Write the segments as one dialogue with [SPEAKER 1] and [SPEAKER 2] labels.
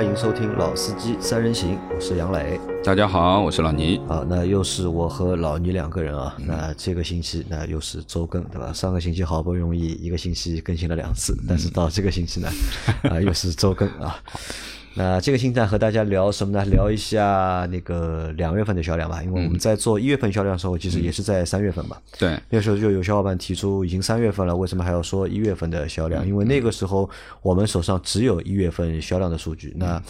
[SPEAKER 1] 欢迎收听《老司机三人行》，我是杨磊。
[SPEAKER 2] 大家好，我是老倪。
[SPEAKER 1] 啊，那又是我和老倪两个人啊。那这个星期那又是周更，对吧？上个星期好不容易一个星期更新了两次，但是到这个星期呢，啊又是周更啊。那这个星期和大家聊什么呢？聊一下那个两月份的销量吧，因为我们在做一月份销量的时候，其实也是在三月份嘛。
[SPEAKER 2] 对，
[SPEAKER 1] 那时候就有小伙伴提出，已经三月份了，为什么还要说一月份的销量？因为那个时候我们手上只有一月份销量的数据，那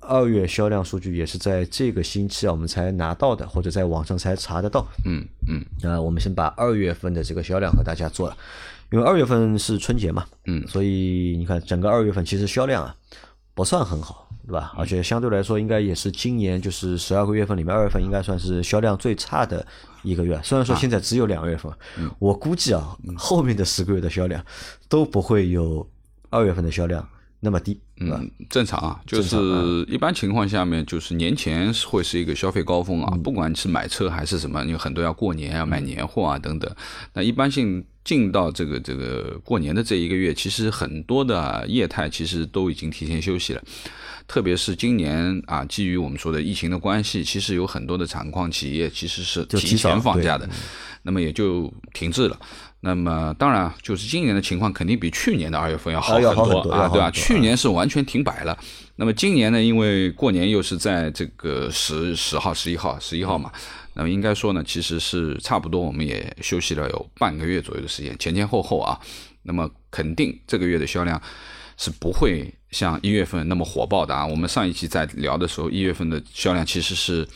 [SPEAKER 1] 二月销量数据也是在这个星期啊我们才拿到的，或者在网上才查得到。
[SPEAKER 2] 嗯嗯。
[SPEAKER 1] 那我们先把二月份的这个销量和大家做了，因为二月份是春节嘛，
[SPEAKER 2] 嗯，
[SPEAKER 1] 所以你看整个二月份其实销量啊不算很好。对吧？而且相对来说，应该也是今年就是十二个月份里面，二月份应该算是销量最差的一个月。虽然说现在只有两月份，我估计啊，后面的十个月的销量都不会有二月份的销量那么低。
[SPEAKER 2] 嗯，正常啊，就是一般情况下面，就是年前会是一个消费高峰啊，不管是买车还是什么，有很多要过年要买年货啊等等。那一般性进到这个这个过年的这一个月，其实很多的业态其实都已经提前休息了。特别是今年啊，基于我们说的疫情的关系，其实有很多的厂矿企业其实是提前放假的，那么也就停滞了。那么当然，就是今年的情况肯定比去年的二月份要好很
[SPEAKER 1] 多
[SPEAKER 2] 啊，对吧？去年是完全停摆了。那么今年呢，因为过年又是在这个十十号、十一号、十一号嘛，那么应该说呢，其实是差不多，我们也休息了有半个月左右的时间，前前后后啊，那么肯定这个月的销量。是不会像一月份那么火爆的啊！我们上一期在聊的时候，一月份的销量其实是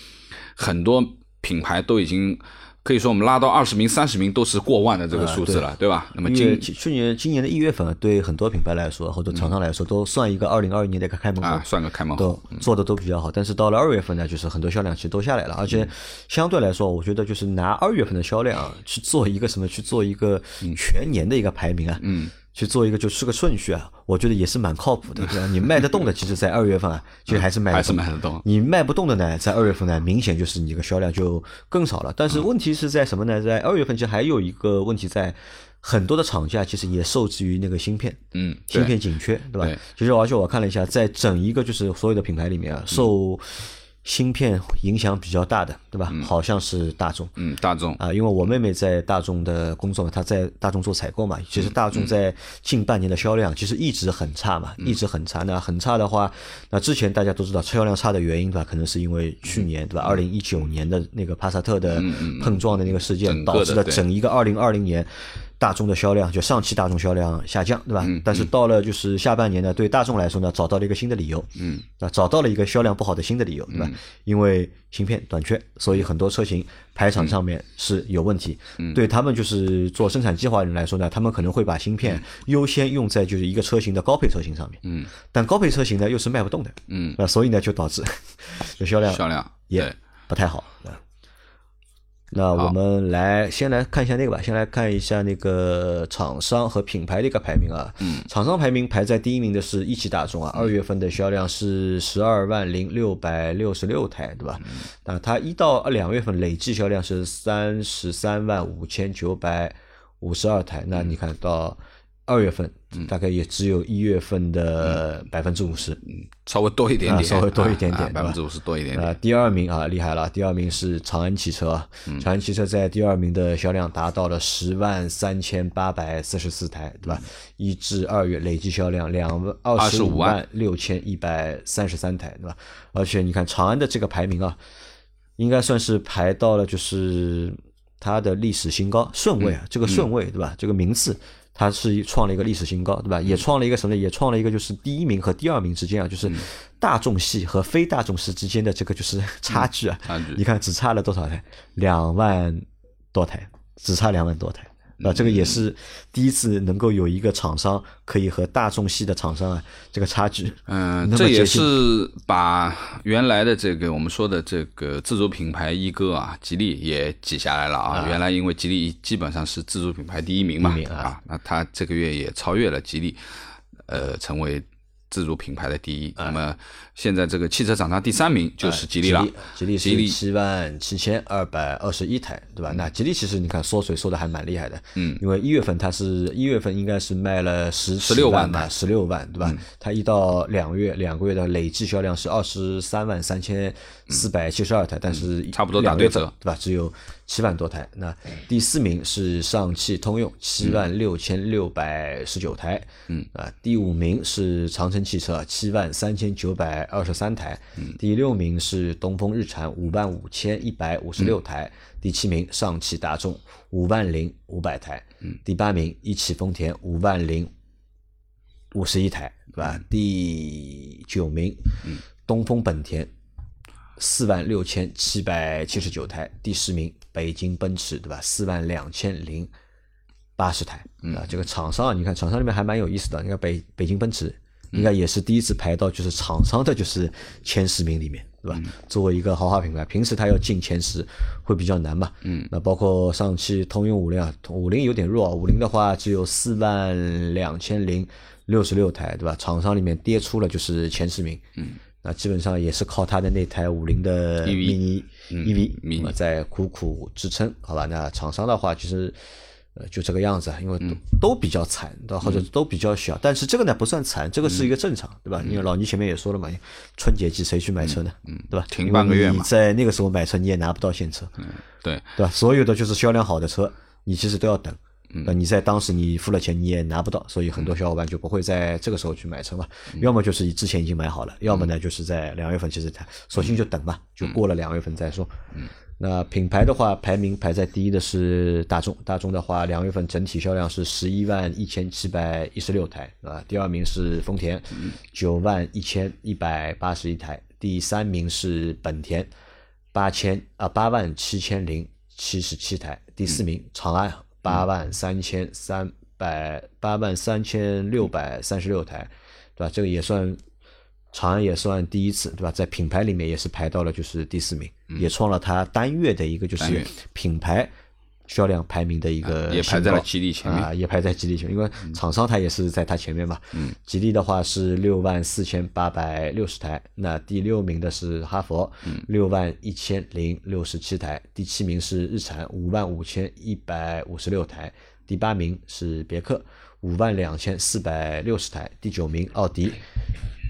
[SPEAKER 2] 很多品牌都已经可以说我们拉到二十名、三十名都是过万的这个数字了，对吧？那么今
[SPEAKER 1] 去年今年的一月份，对很多品牌来说或者厂商来说，都算一个二零二一年的一个开门红，
[SPEAKER 2] 算个开门
[SPEAKER 1] 红，做的都比较好。但是到了二月份呢，就是很多销量其实都下来了，而且相对来说，我觉得就是拿二月份的销量去做一个什么，去做一个全年的一个排名啊，
[SPEAKER 2] 嗯。
[SPEAKER 1] 去做一个就是个顺序啊，我觉得也是蛮靠谱的。对吧？你卖得动的，其实，在二月份啊，其实还是卖
[SPEAKER 2] 还是卖得动。
[SPEAKER 1] 你卖不动的呢，在二月份呢，明显就是你个销量就更少了。但是问题是在什么呢？在二月份其实还有一个问题，在很多的厂家其实也受制于那个芯片，
[SPEAKER 2] 嗯，
[SPEAKER 1] 芯片紧缺，对吧？其实而且我看了一下，在整一个就是所有的品牌里面啊，受芯片影响比较大的，对吧？好像是大众，
[SPEAKER 2] 嗯，大众
[SPEAKER 1] 啊，因为我妹妹在大众的工作嘛，她在大众做采购嘛。其实大众在近半年的销量其实一直很差嘛，一直很差。那很差的话，那之前大家都知道车销量差的原因对吧？可能是因为去年对吧？二零一九年的那个帕萨特的碰撞的那个事件，导致了整一个二零二零年。大众的销量就上汽大众销量下降，对吧？
[SPEAKER 2] 嗯。
[SPEAKER 1] 但是到了就是下半年呢，对大众来说呢，找到了一个新的理由。
[SPEAKER 2] 嗯。
[SPEAKER 1] 啊，找到了一个销量不好的新的理由，对吧？因为芯片短缺，所以很多车型排场上面是有问题。
[SPEAKER 2] 嗯。
[SPEAKER 1] 对他们就是做生产计划的人来说呢，他们可能会把芯片优先用在就是一个车型的高配车型上面。
[SPEAKER 2] 嗯。
[SPEAKER 1] 但高配车型呢又是卖不动的。
[SPEAKER 2] 嗯。
[SPEAKER 1] 那所以呢就导致 销量
[SPEAKER 2] 销量
[SPEAKER 1] 也不太好。那我们来先来看一下那个吧，先来看一下那个厂商和品牌的一个排名啊。
[SPEAKER 2] 嗯，
[SPEAKER 1] 厂商排名排在第一名的是一汽大众啊，二月份的销量是十二万零六百六十六台，对吧？那，它一到两月份累计销量是三十三万五千九百五十二台，那你看到。二月份大概也只有一月份的百分之五十，
[SPEAKER 2] 嗯，稍微多一点点，
[SPEAKER 1] 稍微多一点点，
[SPEAKER 2] 百分之五十多一点点。
[SPEAKER 1] 啊，第二名啊，厉害了，第二名是长安汽车，长安汽车在第二名的销量达到了十万三千八百四十四台，对吧？一至二月累计销量两万二十五万六千一百三十三台，对吧？而且你看长安的这个排名啊，应该算是排到了就是它的历史新高顺位啊，这个顺位对吧？这个名次。它是创了一个历史新高，对吧？也创了一个什么？也创了一个就是第一名和第二名之间啊，就是大众系和非大众系之间的这个就是差距啊。
[SPEAKER 2] 差距，
[SPEAKER 1] 你看只差了多少台？两万多台，只差两万多台。那这个也是第一次能够有一个厂商可以和大众系的厂商啊，这个差距，
[SPEAKER 2] 嗯，这也是把原来的这个我们说的这个自主品牌一哥啊，吉利也挤下来了啊。原来因为吉利基本上是自主品牌第一名嘛，啊，那他这个月也超越了吉利，呃，成为。自主品牌的第一。那么现在这个汽车厂商第三名就是吉利了，
[SPEAKER 1] 吉利是七万七千二百二十一台，对吧？那吉利其实你看缩水缩的还蛮厉害的，嗯，因为一月份它是一月份应该是卖了十
[SPEAKER 2] 十六万
[SPEAKER 1] 吧，十六万，对吧？它一到两月两个月的累计销量是二十三万三千四百七十二台，但是
[SPEAKER 2] 差不多打对折，
[SPEAKER 1] 对吧？只有七万多台。那第四名是上汽通用，七万六千六百十九台，嗯。啊，第五名是长城汽车，七万三千九百二十三台，第六名是东风日产，五万五千一百五十六台，第七名上汽大众，五万零五百台，第八名一汽丰田，五万零五十一台，对吧？第九名东风本田。四万六千七百七十九台，第十名北京奔驰，对吧？四万两千零八十台，啊，这个厂商啊，你看厂商里面还蛮有意思的。你看北北京奔驰，应该也是第一次排到就是厂商的就是前十名里面，对吧？作为一个豪华品牌，平时它要进前十会比较难嘛。嗯，那包括上汽通用五菱啊，五菱有点弱，五菱的话只有四万两千零六十六台，对吧？厂商里面跌出了就是前十名。嗯。那基本上也是靠他的那台五菱的 mini EV 在苦苦支撑，好吧？那厂商的话，其实呃就这个样子，因为都都比较惨，或者都比较小。但是这个呢不算惨，这个是一个正常，对吧？因为老倪前面也说了嘛，春节季谁去买车呢？嗯，对吧？
[SPEAKER 2] 停半个月嘛，
[SPEAKER 1] 在那个时候买车你也拿不到现车，
[SPEAKER 2] 嗯，对，
[SPEAKER 1] 对吧？所有的就是销量好的车，你其实都要等。那你在当时你付了钱你也拿不到，所以很多小伙伴就不会在这个时候去买车嘛。要么就是之前已经买好了，要么呢就是在两月份其实他索性就等吧，就过了两月份再说。那品牌的话，排名排在第一的是大众，大众的话两月份整体销量是十一万一千七百一十六台，啊，第二名是丰田，九万一千一百八十一台，第三名是本田，八千啊八万七千零七十七台，第四名长安。八万三千三百八万三千六百三十六台，对吧？这个也算长安也算第一次，对吧？在品牌里面也是排到了就是第四名，也创了它单月的一个就是品牌。销量排名的一个
[SPEAKER 2] 也排在了吉利前面。
[SPEAKER 1] 啊，也排在吉利前面，因为厂商它也是在它前面嘛。嗯，吉利的话是六万四千八百六十台，那第六名的是哈佛，六万一千零六十七台，第七名是日产，五万五千一百五十六台，第八名是别克，五万两千四百六十台，第九名奥迪，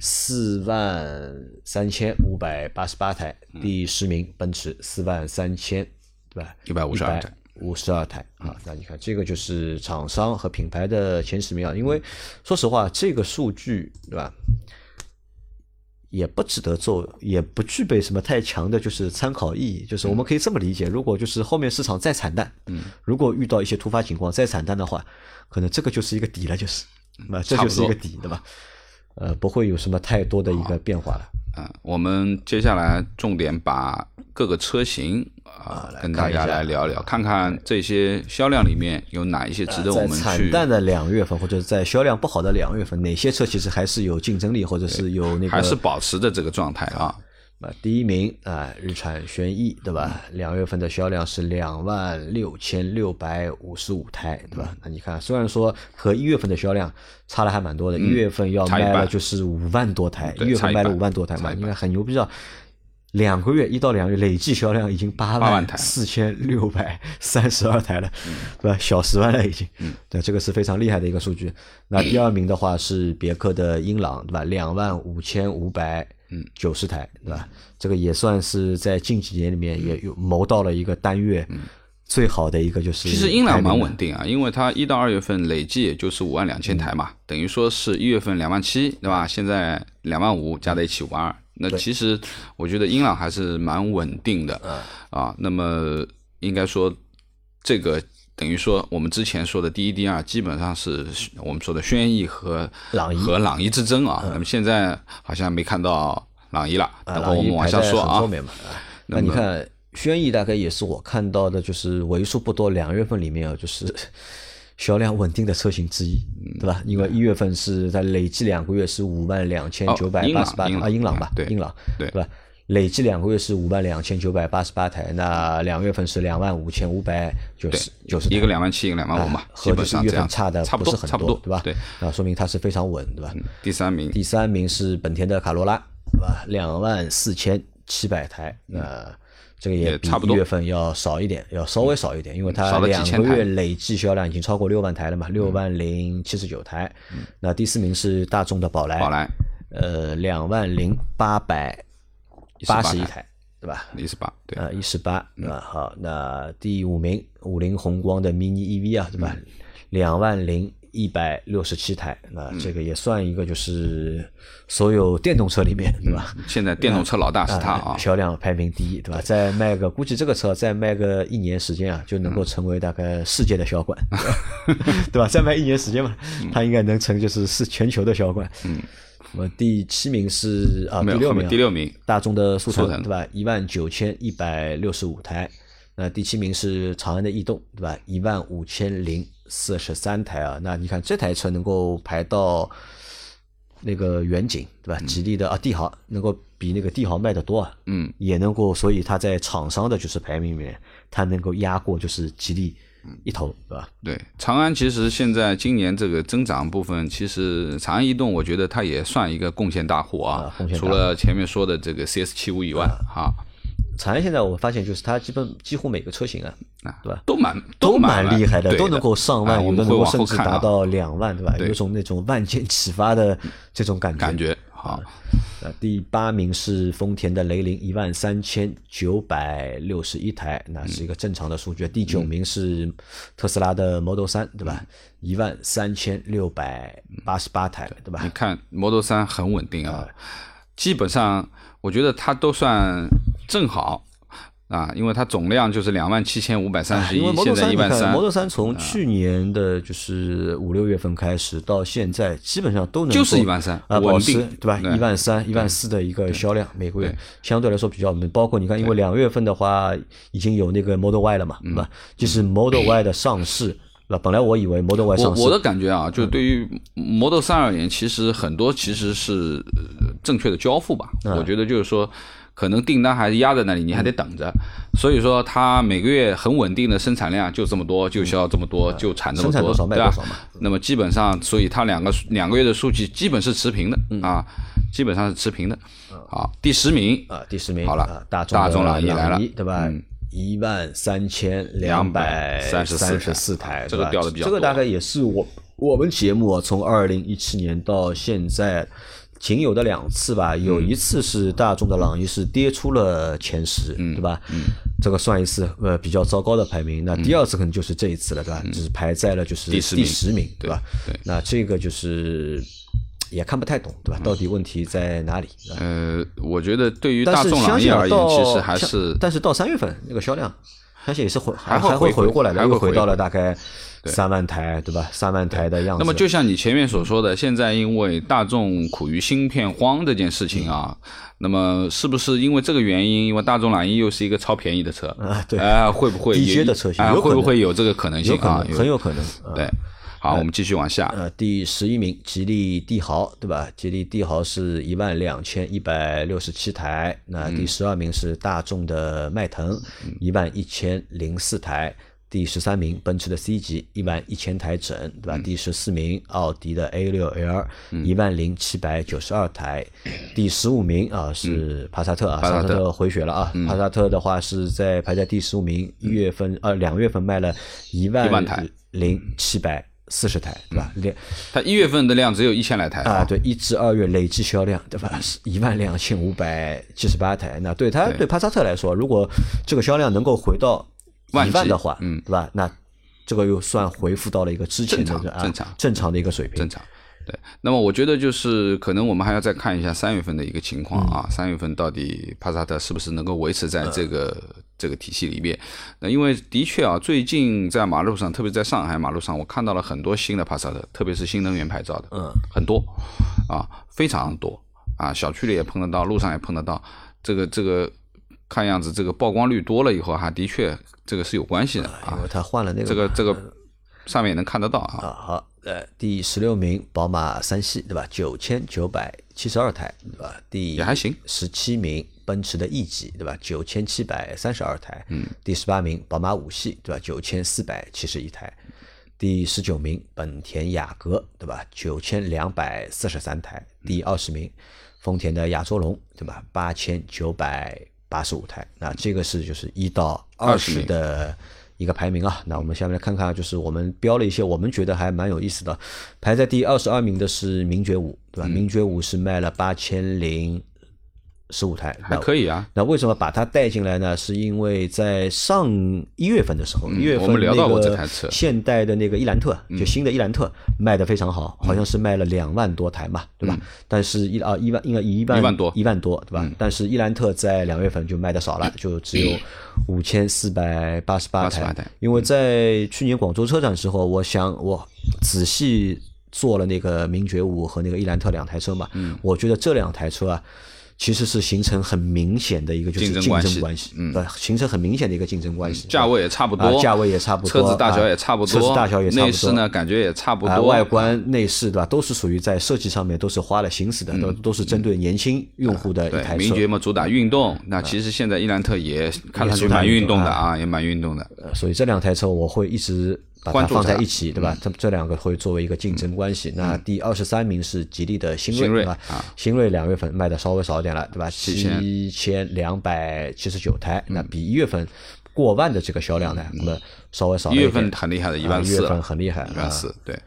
[SPEAKER 1] 四万三千五百八十八台，第十名奔驰，四万三千对吧？
[SPEAKER 2] 一百五十二台。
[SPEAKER 1] 五十二台啊，那你看这个就是厂商和品牌的前十名啊。因为说实话，这个数据对吧，也不值得做，也不具备什么太强的，就是参考意义。就是我们可以这么理解：如果就是后面市场再惨淡，嗯，如果遇到一些突发情况再惨淡的话，可能这个就是一个底了，就是那这就是一个底，对吧？呃，不会有什么太多的一个变化了。
[SPEAKER 2] 嗯，我们接下来重点把各个车型。啊，跟大家来聊聊，看看这些销量里面有哪一些值得我们去。
[SPEAKER 1] 惨淡的两月份，或者在销量不好的两月份，哪些车其实还是有竞争力，或者是有那个
[SPEAKER 2] 还是保持着这个状态啊？
[SPEAKER 1] 啊，第一名啊，日产轩逸，对吧？两月份的销量是两万六千六百五十五台，对吧？那你看，虽然说和一月份的销量差了还蛮多的，一月份要卖了就是五万多台，一月份卖了五万多台嘛，应该很牛逼啊。两个月一到两个月累计销量已经八万四千六百三十二台了，对吧？小十万了已经，对，这个是非常厉害的一个数据。那第二名的话是别克的英朗，对吧？两万五千五百九十台，对吧？这个也算是在近几年里面也有谋到了一个单月最好的一个就是。
[SPEAKER 2] 其实英朗蛮稳定啊，因为它一到二月份累计也就是五万两千台嘛，等于说是一月份两万七，对吧？现在两万五加在一起五万二。那其实我觉得英朗还是蛮稳定的，啊，那么应该说这个等于说我们之前说的第一、第二基本上是我们说的轩逸和
[SPEAKER 1] 朗逸
[SPEAKER 2] 和朗逸之争啊。那么现在好像没看到朗逸了，等会我们往下说啊。
[SPEAKER 1] 那你看轩逸大概也是我看到的，就是为数不多两月份里面啊，就是。销量稳定的车型之一，对吧？因为一月份是在累计两个月是五万两千九百八十八啊，英朗吧，
[SPEAKER 2] 对，
[SPEAKER 1] 英朗，对吧？累计两个月是五万两千九百八十八台，那两月份是两万五千五百九十九十，
[SPEAKER 2] 一个两万七，一个两万五嘛，
[SPEAKER 1] 和就是月份差的
[SPEAKER 2] 差不
[SPEAKER 1] 是很
[SPEAKER 2] 多，
[SPEAKER 1] 对吧？
[SPEAKER 2] 对，
[SPEAKER 1] 那说明它是非常稳，对吧？
[SPEAKER 2] 第三名，
[SPEAKER 1] 第三名是本田的卡罗拉，对吧？两万四千七百台，那这个也比一月份要少一点，要稍微少一点，因为它两个月累计销量已经超过六万台了嘛，六万零七十九台。那第四名是大众的宝来，
[SPEAKER 2] 宝来，
[SPEAKER 1] 呃，两万零八百八十一台。对吧？
[SPEAKER 2] 一十八，对
[SPEAKER 1] 啊，一十八，对吧？好，那第五名，五菱宏光的 mini EV 啊，对吧？两万零一百六十七台，那这个也算一个，就是所有电动车里面，对吧？
[SPEAKER 2] 现在电动车老大是它啊，
[SPEAKER 1] 销量排名第一，对吧？再卖个，估计这个车再卖个一年时间啊，就能够成为大概世界的销冠，对吧？再卖一年时间嘛，它应该能成就是是全球的销冠。嗯。那么第七名是啊，第六名，
[SPEAKER 2] 第六名，
[SPEAKER 1] 大众的速腾，对吧？一万九千一百六十五台。那第七名是长安的逸动，对吧？一万五千零四十三台啊。那你看这台车能够排到那个远景，对吧？吉利的啊，帝豪能够比那个帝豪卖的多啊。
[SPEAKER 2] 嗯，
[SPEAKER 1] 也能够，所以它在厂商的就是排名里面，它能够压过就是吉利。一头对吧？
[SPEAKER 2] 对，长安其实现在今年这个增长部分，其实长安逸动，我觉得它也算一个贡献大户啊。除了前面说的这个 CS 七五以外，哈，
[SPEAKER 1] 长安现在我发现就是它基本几乎每个车型啊，对吧？
[SPEAKER 2] 都蛮
[SPEAKER 1] 都
[SPEAKER 2] 蛮
[SPEAKER 1] 厉害的，都能够上万，
[SPEAKER 2] 我
[SPEAKER 1] 们能够甚至达到两万，对吧？有种那种万箭齐发的这种感觉。
[SPEAKER 2] 感觉。好，
[SPEAKER 1] 呃，第八名是丰田的雷凌，一万三千九百六十一台，那是一个正常的数据。第九名是特斯拉的 Model 三，对吧？一万三千六百八十八台，对吧？
[SPEAKER 2] 你看 Model 三很稳定啊，基本上我觉得它都算正好。啊，因为它总量就是两万七千五百三十一，现在一万三。
[SPEAKER 1] 摩托三从去年的就是五六月份开始到现在，基本上都能
[SPEAKER 2] 就是一万三
[SPEAKER 1] 啊，保持对吧？一万三、一万四的一个销量，每个月相对来说比较稳。包括你看，因为两月份的话已经有那个 Model Y 了嘛，对吧？就是 Model Y 的上市，那本来我以为 Model Y 上
[SPEAKER 2] 市，我的感觉啊，就对于 Model 三而言，其实很多其实是正确的交付吧。我觉得就是说。可能订单还是压在那里，你还得等着，所以说它每个月很稳定的生产量就这么多，就销这么多，就产这么多，
[SPEAKER 1] 对吧？
[SPEAKER 2] 那么基本上，所以它两个两个月的数据基本是持平的啊，基本上是持平的。好，第十名
[SPEAKER 1] 啊，第十名
[SPEAKER 2] 好了，
[SPEAKER 1] 大
[SPEAKER 2] 众大
[SPEAKER 1] 众朗逸
[SPEAKER 2] 来了，
[SPEAKER 1] 对吧？一万三千两百三十四台，
[SPEAKER 2] 这个掉的比较
[SPEAKER 1] 这个大概也是我我们节目从二零一七年到现在。仅有的两次吧，有一次是大众的朗逸是跌出了前十，对吧？这个算一次呃比较糟糕的排名。那第二次可能就是这一次了，对吧？就是排在了就是第十名，对吧？
[SPEAKER 2] 对。
[SPEAKER 1] 那这个就是也看不太懂，对吧？到底问题在哪里？
[SPEAKER 2] 呃，我觉得对于大众朗逸而言，其实还是，
[SPEAKER 1] 但是到三月份那个销量，相信也是回还还会回过来的，又回到了大概。三万台，对吧？三万台的样子。
[SPEAKER 2] 那么，就像你前面所说的，现在因为大众苦于芯片荒这件事情啊，那么是不是因为这个原因？因为大众朗逸又是一个超便宜的车
[SPEAKER 1] 啊，对，
[SPEAKER 2] 啊，会不会
[SPEAKER 1] 低阶的车型？
[SPEAKER 2] 会不会有这个可能性啊？
[SPEAKER 1] 很有可能。
[SPEAKER 2] 对，好，我们继续往下。
[SPEAKER 1] 呃，第十一名，吉利帝豪，对吧？吉利帝豪是一万两千一百六十七台。那第十二名是大众的迈腾，一万一千零四台。第十三名，奔驰的 C 级一万一千台整，对吧？第十四名，奥迪的 A 六 L 一万零七百九十二台。第十五名啊是帕萨特啊，帕萨特回血了啊。帕萨特的话是在排在第十五名，一月份呃两月份卖了一万
[SPEAKER 2] 台
[SPEAKER 1] 零七百四十台，对吧？两，
[SPEAKER 2] 它一月份的量只有一千来台
[SPEAKER 1] 啊，对，一至二月累计销量对吧？是一万两千五百七十八台。那对它对帕萨特来说，如果这个销量能够回到。
[SPEAKER 2] 一
[SPEAKER 1] 万的话，嗯，对吧？那这个又算回复到了一个之前的
[SPEAKER 2] 正常
[SPEAKER 1] 正常的一个水平。
[SPEAKER 2] 正常，对。那么我觉得就是可能我们还要再看一下三月份的一个情况啊，三月份到底帕萨特是不是能够维持在这个这个体系里面？那因为的确啊，最近在马路上，特别在上海马路上，我看到了很多新的帕萨特，特别是新能源牌照的，
[SPEAKER 1] 嗯，
[SPEAKER 2] 很多啊，非常多啊，小区里也碰得到，路上也碰得到，这个这个。看样子，这个曝光率多了以后，还的确这个是有关系的啊。
[SPEAKER 1] 因为他换了那个，
[SPEAKER 2] 这个这个上面也能看得到啊。
[SPEAKER 1] 啊，好，呃，第十六名，宝马三系，对吧？九千九百七十二台，对吧？第
[SPEAKER 2] 也还行。
[SPEAKER 1] 十七名，奔驰的 E 级，对吧？九千七百三十二台。嗯。第十八名，宝马五系，对吧？九千四百七十一台。第十九名，本田雅阁，对吧？九千两百四十三台。第二十名，丰田的亚洲龙，对吧？八千九百八十五台。那这个是就是一到二十的一个排名啊。那我们下面来看看，就是我们标了一些我们觉得还蛮有意思的。排在第二十二名的是名爵五，对吧？名爵五是卖了八千零。十五台
[SPEAKER 2] 还可以啊。
[SPEAKER 1] 那为什么把它带进来呢？是因为在上一月份的时候，一月份
[SPEAKER 2] 我们聊到过这台车
[SPEAKER 1] 现代的那个伊兰特，就新的伊兰特卖的非常好，好像是卖了两万多台嘛，对吧？但是一啊一万应该一万
[SPEAKER 2] 一万多
[SPEAKER 1] 一万多对吧？但是伊兰特在两月份就卖的少了，就只有五千四百八十八台。因为在去年广州车展时候，我想我仔细做了那个名爵五和那个伊兰特两台车嘛，我觉得这两台车啊。其实是形成很明显的一个就是竞争关系，嗯，形成很明显的一个竞争关系。
[SPEAKER 2] 价位也差不多，
[SPEAKER 1] 价位也差不多，
[SPEAKER 2] 车子大小也差不多，
[SPEAKER 1] 车子大小也差不多。
[SPEAKER 2] 内饰呢，感觉也差不多。
[SPEAKER 1] 外观、内饰对吧，都是属于在设计上面都是花了心思的，都都是针对年轻用户的一台车。
[SPEAKER 2] 名爵嘛，主打运动，那其实现在伊兰特也看上去蛮运动的啊，也蛮运动的。
[SPEAKER 1] 所以这两台车我会一直。把它放在一起，对吧？这这两个会作为一个竞争关系。那第二十三名是吉利的新锐，对吧？新锐两月份卖的稍微少一点了，对吧？七千两百七十九台，那比一月份过万的这个销量呢，那么稍微少一
[SPEAKER 2] 月份很厉害的，一万四，
[SPEAKER 1] 一月份很厉害，
[SPEAKER 2] 一万四，对。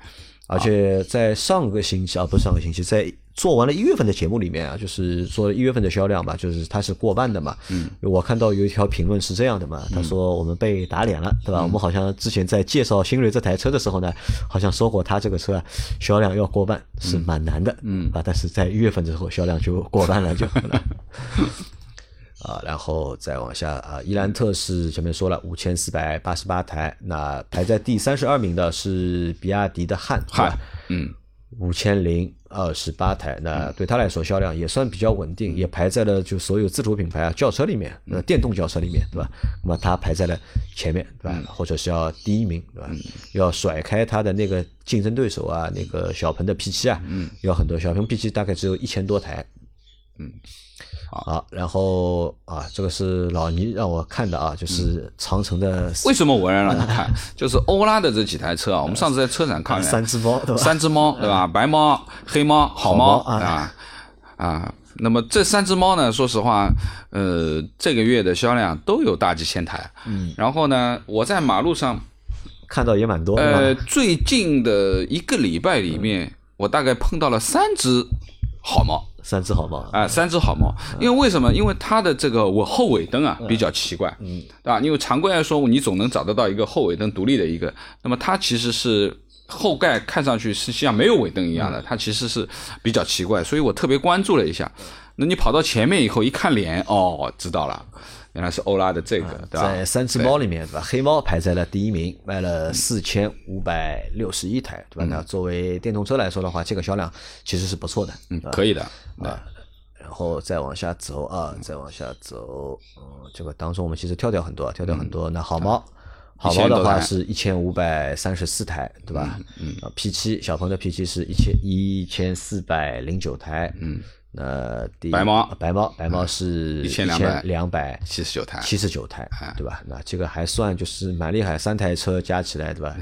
[SPEAKER 1] 而且在上个星期啊，不是上个星期，在做完了一月份的节目里面啊，就是说一月份的销量嘛，就是它是过万的嘛。嗯。我看到有一条评论是这样的嘛，他说我们被打脸了，对吧？我们好像之前在介绍新锐这台车的时候呢，好像说过它这个车啊，销量要过万是蛮难的。嗯。啊，但是在一月份之后销量就过万了，就。啊，然后再往下啊，伊兰特是前面说了五千四百八十八台，那排在第三十二名的是比亚迪的汉，
[SPEAKER 2] 汉，嗯，
[SPEAKER 1] 五千零二十八台，那对他来说销量也算比较稳定，也排在了就所有自主品牌啊轿车里面，那，电动轿车里面，对吧？那么它排在了前面，对吧？或者是要第一名，对吧？要甩开它的那个竞争对手啊，那个小鹏的 P 七啊，嗯，要很多，小鹏 P 七大概只有一千多台，嗯。好，然后啊，这个是老倪让我看的啊，就是长城的。
[SPEAKER 2] 为什么我要让你看？就是欧拉的这几台车啊，我们上次在车展看，
[SPEAKER 1] 三只猫对吧？
[SPEAKER 2] 三只猫对吧？白猫、黑猫、好猫啊啊。那么这三只猫呢，说实话，呃，这个月的销量都有大几千台。嗯。然后呢，我在马路上
[SPEAKER 1] 看到也蛮多。
[SPEAKER 2] 呃，最近的一个礼拜里面，我大概碰到了三只好猫。
[SPEAKER 1] 三只好猫
[SPEAKER 2] 啊，三只好猫，因为为什么？因为它的这个我后尾灯啊比较奇怪，嗯，对吧？因为常规来说，你总能找得到一个后尾灯独立的一个，那么它其实是后盖看上去是像没有尾灯一样的，它其实是比较奇怪，所以我特别关注了一下。那你跑到前面以后一看脸，哦，知道了。原来是欧拉的这个，对吧？
[SPEAKER 1] 在三只猫里面，对吧？黑猫排在了第一名，卖了四千五百六十一台，对吧？那作为电动车来说的话，这个销量其实是不错的，
[SPEAKER 2] 嗯，可以的
[SPEAKER 1] 啊。然后再往下走啊，再往下走，嗯，这个当中我们其实跳掉很多，跳掉很多。那好猫，好猫的话是一千五百三十四台，对吧？嗯，P 七小鹏的 P 七是一千一千四百零九台，嗯。那第
[SPEAKER 2] 白猫，
[SPEAKER 1] 白猫，白猫是一千两百
[SPEAKER 2] 七十九台，
[SPEAKER 1] 七十九台，对吧？那这个还算就是蛮厉害，三台车加起来，对吧？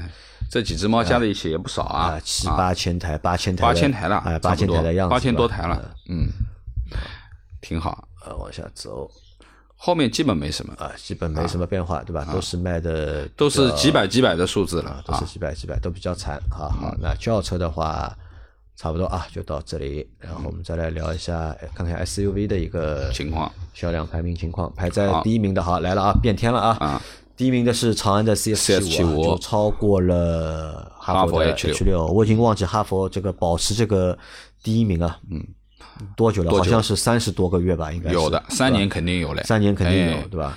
[SPEAKER 2] 这几只猫加在一起也不少啊，
[SPEAKER 1] 七八千台，八千台，
[SPEAKER 2] 八千台了，
[SPEAKER 1] 哎，八千台的样子，
[SPEAKER 2] 八千多台了，嗯，挺好。
[SPEAKER 1] 呃，往下走，
[SPEAKER 2] 后面基本没什么。
[SPEAKER 1] 啊，基本没什么变化，对吧？都是卖的，
[SPEAKER 2] 都是几百几百的数字了，
[SPEAKER 1] 都是几百几百，都比较惨。好好，那轿车的话。差不多啊，就到这里。然后我们再来聊一下，看看 SUV 的一个
[SPEAKER 2] 情况，
[SPEAKER 1] 销量排名情况。排在第一名的，好来了啊，变天了啊！第一名的是长安的 CS 七五，就超过了哈佛的 H 六。我已经忘记哈佛这个保持这个第一名啊，嗯，多久了？好像是三十多个月吧，应该
[SPEAKER 2] 有的，三年肯定有嘞，
[SPEAKER 1] 三年肯定有，对吧？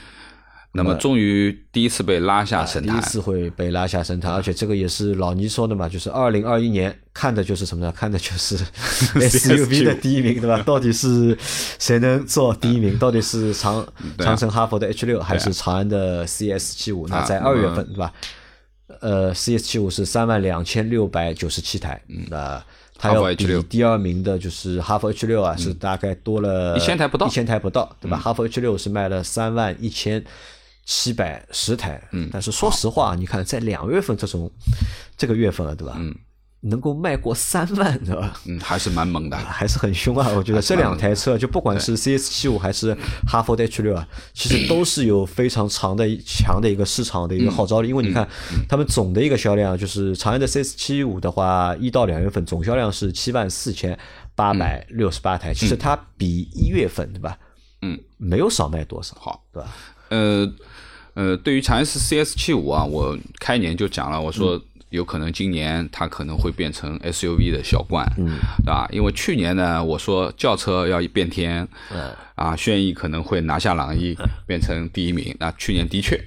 [SPEAKER 2] 那么终于第一次被拉下神坛，
[SPEAKER 1] 第一次会被拉下神坛，而且这个也是老倪说的嘛，就是 二零二一年看的就是什么呢？看的就是 SUV 的第一名，对吧？到底是谁能做第一名？到底是长长城哈佛的 H 六，还是长安的 CS 七五？那在二月份，对吧？呃，CS 七五是三万两千六百九十七台，那。它要比第二名的就是哈弗 H 六啊，是大概多了
[SPEAKER 2] 一千台不到，
[SPEAKER 1] 一千台不到，对吧？哈弗 H 六是卖了三万一千七百十台，嗯，但是说实话，你看在两月份这种这个月份了，对吧？
[SPEAKER 2] 嗯。
[SPEAKER 1] 能够卖过三万，对吧？
[SPEAKER 2] 嗯，还是蛮猛的，
[SPEAKER 1] 还是很凶啊！我觉得这两台车，就不管是 CS 七五还是哈弗 H 六啊，其实都是有非常长的强的一个市场的一个号召力。因为你看，他们总的一个销量，就是长安的 CS 七五的话，一到两月份总销量是七万四千八百六十八台，其实它比一月份，对吧？
[SPEAKER 2] 嗯，
[SPEAKER 1] 没有少卖多少，
[SPEAKER 2] 好，
[SPEAKER 1] 对吧？
[SPEAKER 2] 呃呃，对于长安 CS 七五啊，我开年就讲了，我说。有可能今年它可能会变成 SUV 的小冠，
[SPEAKER 1] 嗯，
[SPEAKER 2] 对吧？因为去年呢，我说轿车要变天，
[SPEAKER 1] 嗯，
[SPEAKER 2] 啊，轩逸可能会拿下朗逸，变成第一名。那去年的确，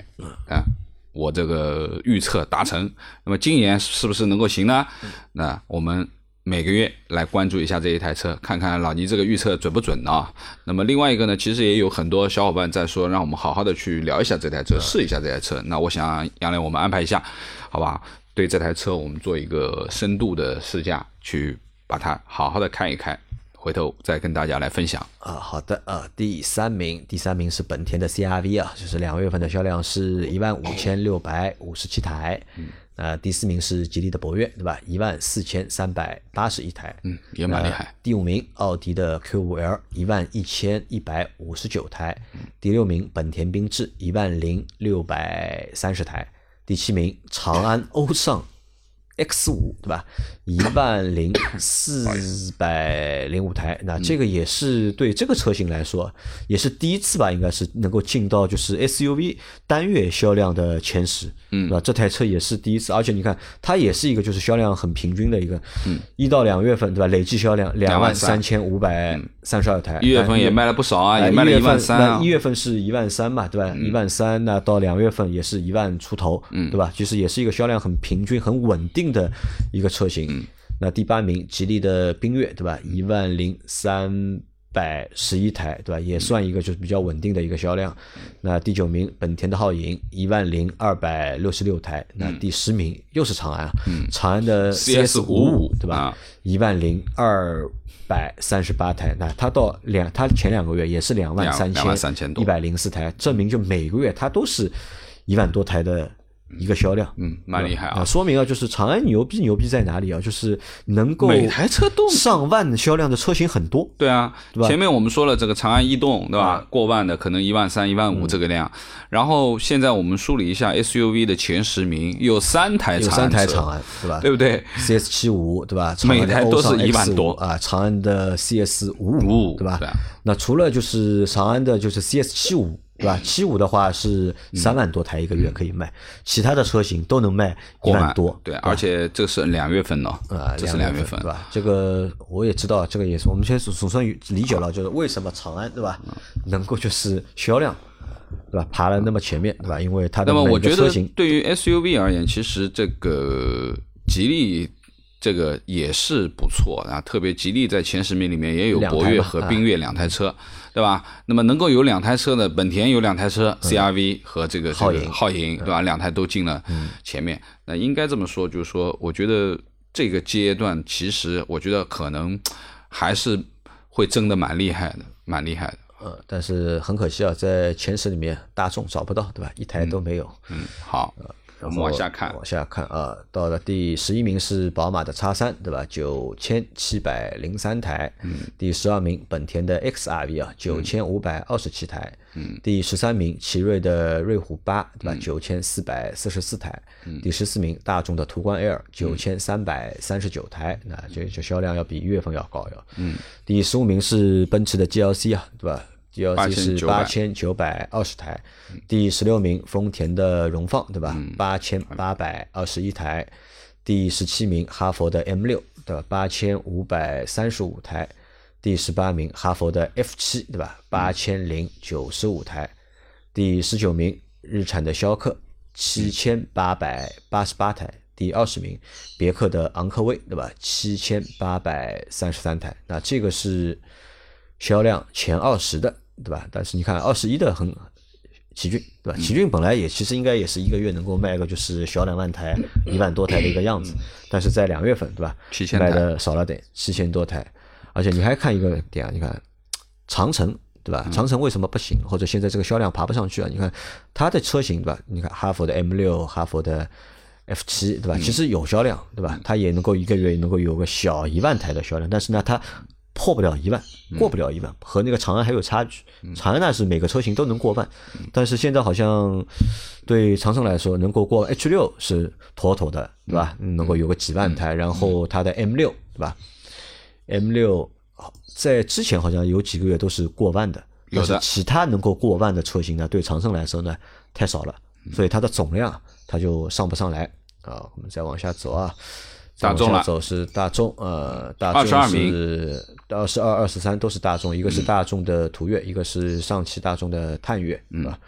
[SPEAKER 2] 啊，我这个预测达成。那么今年是不是能够行呢？那我们每个月来关注一下这一台车，看看老倪这个预测准不准啊？那么另外一个呢，其实也有很多小伙伴在说，让我们好好的去聊一下这台车，试一下这台车。那我想杨磊，我们安排一下，好吧？对这台车，我们做一个深度的试驾，去把它好好的看一看，回头再跟大家来分享。
[SPEAKER 1] 啊，好的，啊，第三名，第三名是本田的 CRV 啊，就是两月份的销量是一万五千六百五十七台。
[SPEAKER 2] 嗯。
[SPEAKER 1] 呃，第四名是吉利的博越，对吧？一万四千三百八十一台。
[SPEAKER 2] 嗯，也蛮厉害。
[SPEAKER 1] 第五名，奥迪的 Q5L，一万一千一百五十九台。第六名，本田缤智，一万零六百三十台。第七名，长安欧尚 X 五，对吧？一万零四百零五台，那这个也是对这个车型来说，也是第一次吧，应该是能够进到就是 SUV 单月销量的前十。
[SPEAKER 2] 嗯，
[SPEAKER 1] 对吧？这台车也是第一次，而且你看，它也是一个就是销量很平均的一个，
[SPEAKER 2] 嗯，
[SPEAKER 1] 一到两月份，对吧？累计销量两万三千五百三十二台，
[SPEAKER 2] 一月份也卖了不少啊，也卖了一万三
[SPEAKER 1] 啊。一月份是一万三嘛，对吧？一万三，那到两月份也是一万出头，
[SPEAKER 2] 嗯，
[SPEAKER 1] 对吧？其实也是一个销量很平均、很稳定的一个车型。那第八名，吉利的缤越，对吧？一万零三。百十一台，对吧？也算一个就是比较稳定的一个销量。那第九名，本田的皓影一万零二百六十六台。那第十名又是长安啊，长安的 CS 五五，对吧？一万零二百三十八台。那它到两，它前两个月也是两万三千一百零四台，证明就每个月它都是一万多台的。一个销量，
[SPEAKER 2] 嗯，蛮厉害啊！
[SPEAKER 1] 说明啊，就是长安牛逼牛逼在哪里啊？就是能够
[SPEAKER 2] 每台车都
[SPEAKER 1] 上万销量的车型很多。
[SPEAKER 2] 对啊，前面我们说了这个长安逸动，对吧？过万的可能一万三、一万五这个量。然后现在我们梳理一下 SUV 的前十名，有三台
[SPEAKER 1] 长安，三台长安，对吧？
[SPEAKER 2] 对不对
[SPEAKER 1] ？CS 七五，对吧？
[SPEAKER 2] 每台都是一万多
[SPEAKER 1] 啊！长安的 CS 五
[SPEAKER 2] 五，
[SPEAKER 1] 对吧？那除了就是长安的，就是 CS 七五。对吧？七五的话是三万多台一个月可以卖，其他的车型都能卖一万多。
[SPEAKER 2] 对，而且这是两月份呢，
[SPEAKER 1] 啊，
[SPEAKER 2] 这是两月份，
[SPEAKER 1] 对吧？这个我也知道，这个也是我们现在总算理解了，就是为什么长安对吧能够就是销量对吧爬了那么前面对吧？因为它的
[SPEAKER 2] 那么我觉得对于 SUV 而言，其实这个吉利。这个也是不错啊，特别吉利在前十名里面也有博越和缤越两台车，对吧？那么能够有两台车的，本田有两台车，CRV 和这个
[SPEAKER 1] 皓影，
[SPEAKER 2] 皓影对吧？两台都进了前面，那应该这么说，就是说，我觉得这个阶段其实我觉得可能还是会争的蛮厉害的，蛮厉害的。
[SPEAKER 1] 呃，但是很可惜啊，在前十里面大众找不到，对吧？一台都没有。
[SPEAKER 2] 嗯，好。我们往下看，
[SPEAKER 1] 往下看啊，到了第十一名是宝马的叉三，对吧？九千七百零三台。
[SPEAKER 2] 嗯。
[SPEAKER 1] 第十二名本田的 XRV 啊，九千五百二十七台。
[SPEAKER 2] 嗯。
[SPEAKER 1] 第十三名奇瑞的瑞虎八，对吧？九千四百四十四台。
[SPEAKER 2] 嗯。
[SPEAKER 1] 第十四名大众的途观 L，九千三百三十九台，那这这销量要比一月份要高要。
[SPEAKER 2] 嗯。
[SPEAKER 1] 第十五名是奔驰的 GLC 啊，对吧？第二是八千九百二十台，第十六名丰田的荣放，对吧？八千八百二十一台，第十七名哈佛的 M 六，对吧？八千五百三十五台，第十八名哈佛的 F 七，对吧？八千零九十五台，第十九名日产的逍客，七千八百八十八台，第二十名别克的昂科威，对吧？七千八百三十三台，那这个是销量前二十的。对吧？但是你看二十一的很奇骏，对吧？奇骏本来也其实应该也是一个月能够卖个就是小两万台、一万多台的一个样子，但是在两月份，对吧？卖的少了点，七千多台。而且你还看一个点啊，你看长城，对吧？长城为什么不行？或者现在这个销量爬不上去啊？你看它的车型，对吧？你看哈佛的 M 六、哈佛的 F 七，对吧？其实有销量，对吧？它也能够一个月能够有个小一万台的销量，但是呢，它。破不了一万，过不了一万，和那个长安还有差距。长安那是每个车型都能过万，但是现在好像对长城来说，能够过 H 六是妥妥的，对吧？能够有个几万台，然后它的 M 六，对吧？M 六在之前好像有几个月都是过万的，
[SPEAKER 2] 但是。
[SPEAKER 1] 其他能够过万的车型呢，对长城来说呢太少了，所以它的总量它就上不上来啊。我们再往下走啊。
[SPEAKER 2] 大众了，
[SPEAKER 1] 走是大众，呃，大众是二十二、二十三都是大众，一个是大众的途岳，一个是上汽大众的探岳，对吧？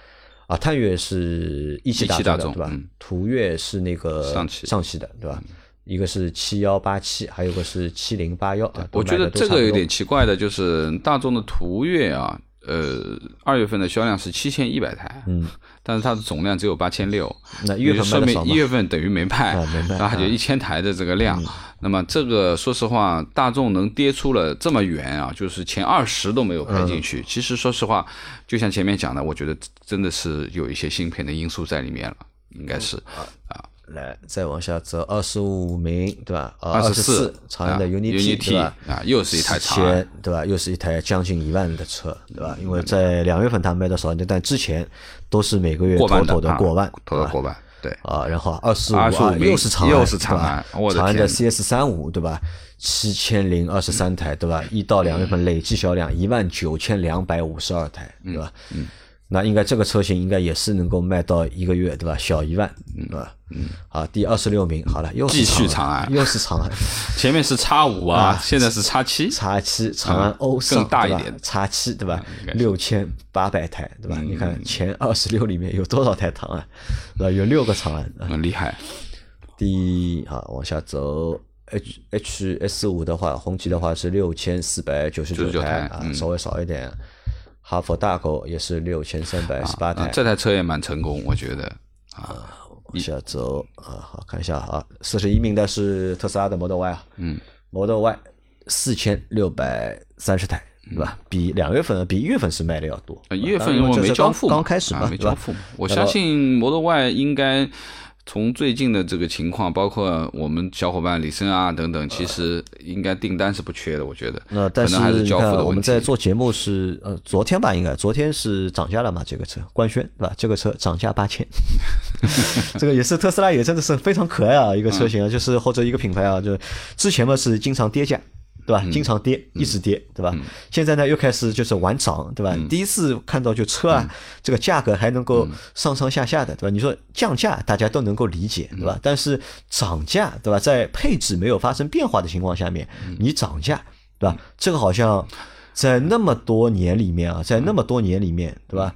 [SPEAKER 1] 啊，探岳是一汽大众的，对吧？途岳是那个
[SPEAKER 2] 上汽
[SPEAKER 1] 上汽的，对吧？一个是七幺八七，还有个是七零八幺。
[SPEAKER 2] 我觉得这个有点奇怪的，就是大众的途岳啊。呃，二月份的销量是七千一百台，嗯，但是它的总量只有八千六，
[SPEAKER 1] 那一月份
[SPEAKER 2] 说明一月份等于没卖，
[SPEAKER 1] 没卖，
[SPEAKER 2] 然后就一千台的这个量。那么这个说实话，大众能跌出了这么远啊，就是前二十都没有排进去。其实说实话，就像前面讲的，我觉得真的是有一些芯片的因素在里面了，应该是啊。
[SPEAKER 1] 来，再往下走，二十五名，对吧？
[SPEAKER 2] 二
[SPEAKER 1] 十四，长安的 UNI-T，对吧？
[SPEAKER 2] 啊，又是一台长安，
[SPEAKER 1] 对吧？又是一台将近一万的车，对吧？因为在两月份它卖的少一点，但之前都是每个月妥妥的过万，
[SPEAKER 2] 妥妥过万，对。
[SPEAKER 1] 啊，然后二十五，
[SPEAKER 2] 又
[SPEAKER 1] 是长
[SPEAKER 2] 安，又是
[SPEAKER 1] 长
[SPEAKER 2] 安，
[SPEAKER 1] 长安的 CS 三五，对吧？七千零二十三台，对吧？一到两月份累计销量一万九千两百五十二台，对吧？嗯。那应该这个车型应该也是能够卖到一个月，对吧？小一万，对吧？嗯，好，第二十六名，好了，又
[SPEAKER 2] 继续
[SPEAKER 1] 长
[SPEAKER 2] 安，
[SPEAKER 1] 又是长安，
[SPEAKER 2] 前面是叉五啊，现在是叉七，
[SPEAKER 1] 叉七，长安欧
[SPEAKER 2] 更大一点，
[SPEAKER 1] 叉七，对吧？六千八百台，对吧？你看前二十六里面有多少台长安？对吧？有六个长安，
[SPEAKER 2] 很厉害。
[SPEAKER 1] 第啊往下走，H H S 五的话，红旗的话是六千四百九十九台啊，稍微少一点。哈佛大狗也是六千三百十八台，
[SPEAKER 2] 这台车也蛮成功，我觉得
[SPEAKER 1] 啊。往下走啊，好看一下啊，四十一名的是特斯拉的 Model Y 啊，嗯，Model Y 四千六百三十台，对吧？比两月份比一月份是卖的要多。
[SPEAKER 2] 一月份因为没交付，
[SPEAKER 1] 刚开始嘛，
[SPEAKER 2] 没交付。我相信 Model Y 应该。从最近的这个情况，包括我们小伙伴李生啊等等，其实应该订单是不缺的，我觉得。
[SPEAKER 1] 那但是你看，我们在做节目是呃昨天吧，应该昨天是涨价了嘛？这个车官宣对吧？这个车涨价八千，这个也是特斯拉也真的是非常可爱啊，一个车型啊，就是或者一个品牌啊，就之前嘛是经常跌价。对吧？经常跌，一直跌，对吧？现在呢，又开始就是玩涨，对吧？第一次看到就车啊，这个价格还能够上上下下的，对吧？你说降价，大家都能够理解，对吧？但是涨价，对吧？在配置没有发生变化的情况下面，你涨价，对吧？这个好像在那么多年里面啊，在那么多年里面，对吧？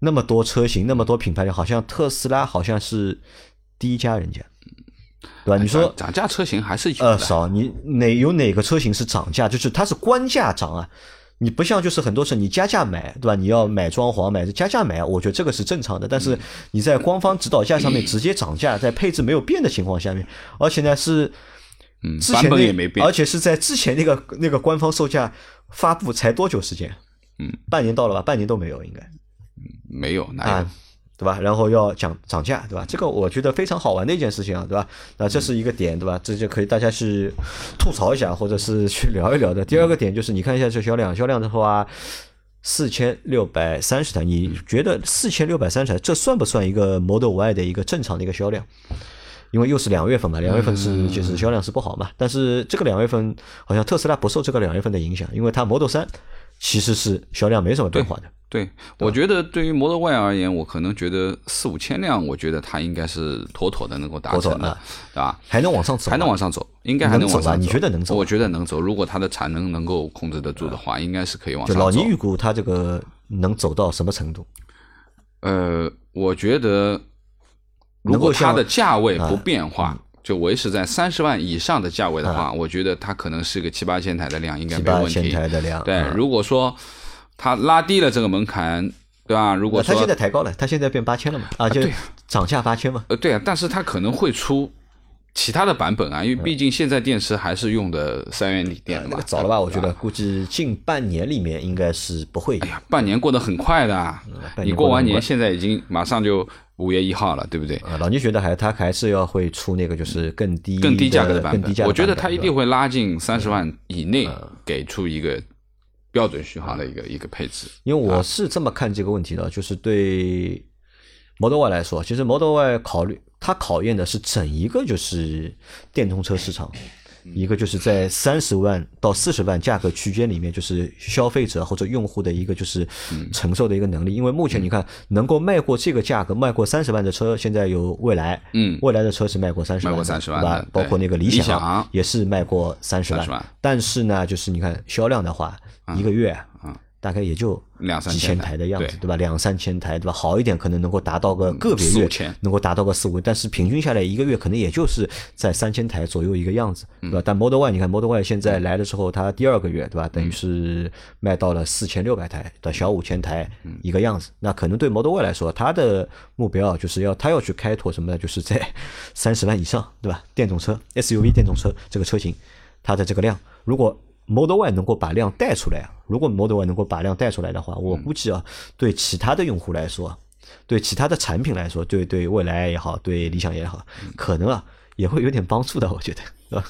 [SPEAKER 1] 那么多车型，那么多品牌，好像特斯拉好像是第一家人家。对吧？你说
[SPEAKER 2] 涨价车型还是
[SPEAKER 1] 呃少，你哪有哪个车型是涨价？就是它是官价涨啊，你不像就是很多车你加价买，对吧？你要买装潢买加价买，我觉得这个是正常的。但是你在官方指导价上面直接涨价，在配置没有变的情况下面，而且呢是，
[SPEAKER 2] 嗯，
[SPEAKER 1] 之前
[SPEAKER 2] 也没变，
[SPEAKER 1] 而且是在之前那个那个官方售价发布才多久时间？
[SPEAKER 2] 嗯，
[SPEAKER 1] 半年到了吧？半年都没有，应该，
[SPEAKER 2] 嗯，没有，哪有？
[SPEAKER 1] 对吧？然后要讲涨价，对吧？这个我觉得非常好玩的一件事情啊，对吧？那这是一个点，对吧？这就可以大家去吐槽一下，或者是去聊一聊的。第二个点就是你看一下这销量，销量的话四千六百三十台，你觉得四千六百三十台这算不算一个 Model Y 的一个正常的一个销量？因为又是两月份嘛，两月份是就是销量是不好嘛。但是这个两月份好像特斯拉不受这个两月份的影响，因为它 Model 三其实是销量没什么变化的。
[SPEAKER 2] 对，我觉得对于 Model Y 而言，我可能觉得四五千辆，我觉得它应该是妥妥的能够达成的，对吧？
[SPEAKER 1] 还能往上走，
[SPEAKER 2] 还能往上走，应该还能往上走。
[SPEAKER 1] 你觉得能走？
[SPEAKER 2] 我觉得能走。如果它的产能能够控制得住的话，应该是可以往上走。
[SPEAKER 1] 老倪预估它这个能走到什么程度？
[SPEAKER 2] 呃，我觉得如果它的价位不变化，就维持在三十万以上的价位的话，我觉得它可能是个七八千台的量，应该没问题。
[SPEAKER 1] 七八千台的量。
[SPEAKER 2] 对，如果说它拉低了这个门槛，对吧？如果说
[SPEAKER 1] 它现在抬高了，它现在变八千了嘛？啊，就涨价八千嘛？
[SPEAKER 2] 呃，对啊，但是它可能会出其他的版本啊，因为毕竟现在电池还是用的三元锂电的嘛。
[SPEAKER 1] 早了吧？我觉得估计近半年里面应该是不会。
[SPEAKER 2] 哎呀，半年过得很快的，你过完年现在已经马上就五月一号了，对不对？
[SPEAKER 1] 老倪觉得还他还是要会出那个就是更低
[SPEAKER 2] 更低价格
[SPEAKER 1] 的
[SPEAKER 2] 版
[SPEAKER 1] 本，
[SPEAKER 2] 我觉得他一定会拉近三十万以内给出一个。标准续航的一个一个配置，
[SPEAKER 1] 因为我是这么看这个问题的，就是对 Model Y 来说，其实 Model Y 考虑它考验的是整一个就是电动车市场。一个就是在三十万到四十万价格区间里面，就是消费者或者用户的一个就是承受的一个能力。因为目前你看，能够卖过这个价格、卖过三十万的车，现在有蔚来，
[SPEAKER 2] 嗯，
[SPEAKER 1] 蔚来的车是卖过三十万，
[SPEAKER 2] 卖过三十万，对
[SPEAKER 1] 吧？包括那个
[SPEAKER 2] 理
[SPEAKER 1] 想也是卖过三十万。但是呢，就是你看销量的话，一个月。大概也就
[SPEAKER 2] 两三
[SPEAKER 1] 千台的样子，对吧？两三千台，对吧？好一点可能能够达到个个别月能够达到个四五，但是平均下来一个月可能也就是在三千台左右一个样子，对吧？但 Model Y 你看 Model Y 现在来的时候，它第二个月，对吧？等于是卖到了四千六百台的小五千台一个样子。那可能对 Model Y 来说，它的目标就是要它要去开拓什么呢？就是在 三十万以上，对吧？电动车 SUV 电动车这个车型，它的这个量，如果 Model Y 能够把量带出来，如果 Model Y 能够把量带出来的话，我估计啊，对其他的用户来说，对其他的产品来说，对对未来也好，对理想也好，可能啊也会有点帮助的，我觉得，是吧？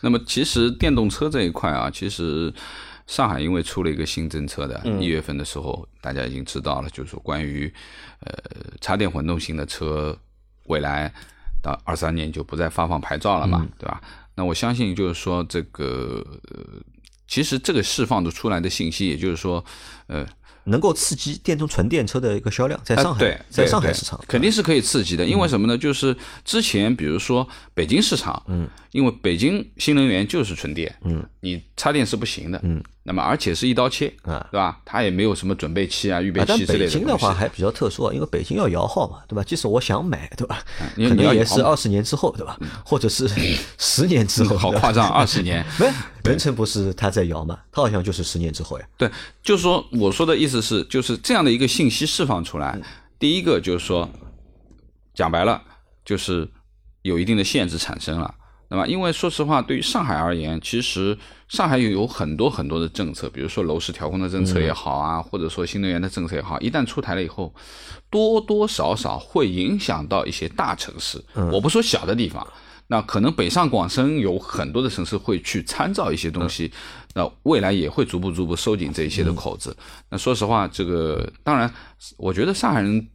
[SPEAKER 2] 那么其实电动车这一块啊，其实上海因为出了一个新政策的，一月份的时候，大家已经知道了，就是说关于呃插电混动型的车，未来到二三年就不再发放牌照了嘛，对吧？那我相信，就是说，这个其实这个释放的出来的信息，也就是说，呃。
[SPEAKER 1] 能够刺激电动纯电车的一个销量，在上海，在上海市场
[SPEAKER 2] 肯定是可以刺激的。因为什么呢？就是之前比如说北京市场，嗯，因为北京新能源就是纯电，嗯，你插电是不行的，嗯，那么而且是一刀切，啊，对吧？它也没有什么准备期啊、预备期之类的。
[SPEAKER 1] 北京的话还比较特殊啊，因为北京要摇号嘛，对吧？即使我想买，对吧？
[SPEAKER 2] 可
[SPEAKER 1] 能也是二十年之后，对吧？或者是 十年之后，
[SPEAKER 2] 好夸张，二十年。
[SPEAKER 1] 没，文成不是他在摇嘛？他好像就是十年之后呀。
[SPEAKER 2] 对，就是说我说的意思。是，就是这样的一个信息释放出来。第一个就是说，讲白了，就是有一定的限制产生了。那么，因为说实话，对于上海而言，其实上海有有很多很多的政策，比如说楼市调控的政策也好啊，或者说新能源的政策也好，一旦出台了以后，多多少少会影响到一些大城市。我不说小的地方。那可能北上广深有很多的城市会去参照一些东西，那未来也会逐步逐步收紧这一些的口子。那说实话，这个当然，我觉得上海人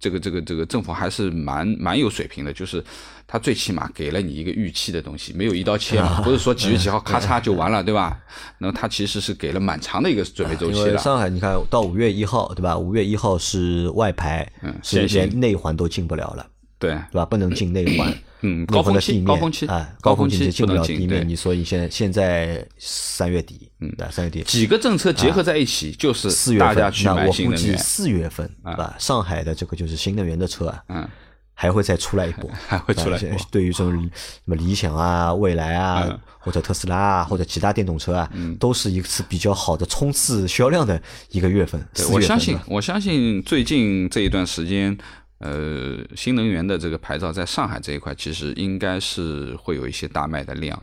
[SPEAKER 2] 这个这个这个政府还是蛮蛮有水平的，就是他最起码给了你一个预期的东西，没有一刀切嘛，不是说几月几号咔嚓就完了，对吧？那他其实是给了蛮长的一个准备周期的。
[SPEAKER 1] 上海你看到五月一号，对吧？五月一号是外牌，是连内环都进不了了，
[SPEAKER 2] 对
[SPEAKER 1] 对吧？不能进内环。
[SPEAKER 2] 嗯，高峰期，高峰期
[SPEAKER 1] 啊，高
[SPEAKER 2] 峰
[SPEAKER 1] 期进不了
[SPEAKER 2] 地
[SPEAKER 1] 面，你所以现在现在三月底，嗯，对，三月底
[SPEAKER 2] 几个政策结合在一起，就是
[SPEAKER 1] 四月份，
[SPEAKER 2] 那
[SPEAKER 1] 我估计四月份，对吧？上海的这个就是新能源的车啊，
[SPEAKER 2] 嗯，
[SPEAKER 1] 还会再出来一波，
[SPEAKER 2] 还会出来。
[SPEAKER 1] 对于这种什么理想啊、蔚来啊，或者特斯拉啊，或者其他电动车啊，都是一次比较好的冲刺销量的一个月份。
[SPEAKER 2] 我相信，我相信最近这一段时间。呃，新能源的这个牌照在上海这一块，其实应该是会有一些大卖的量？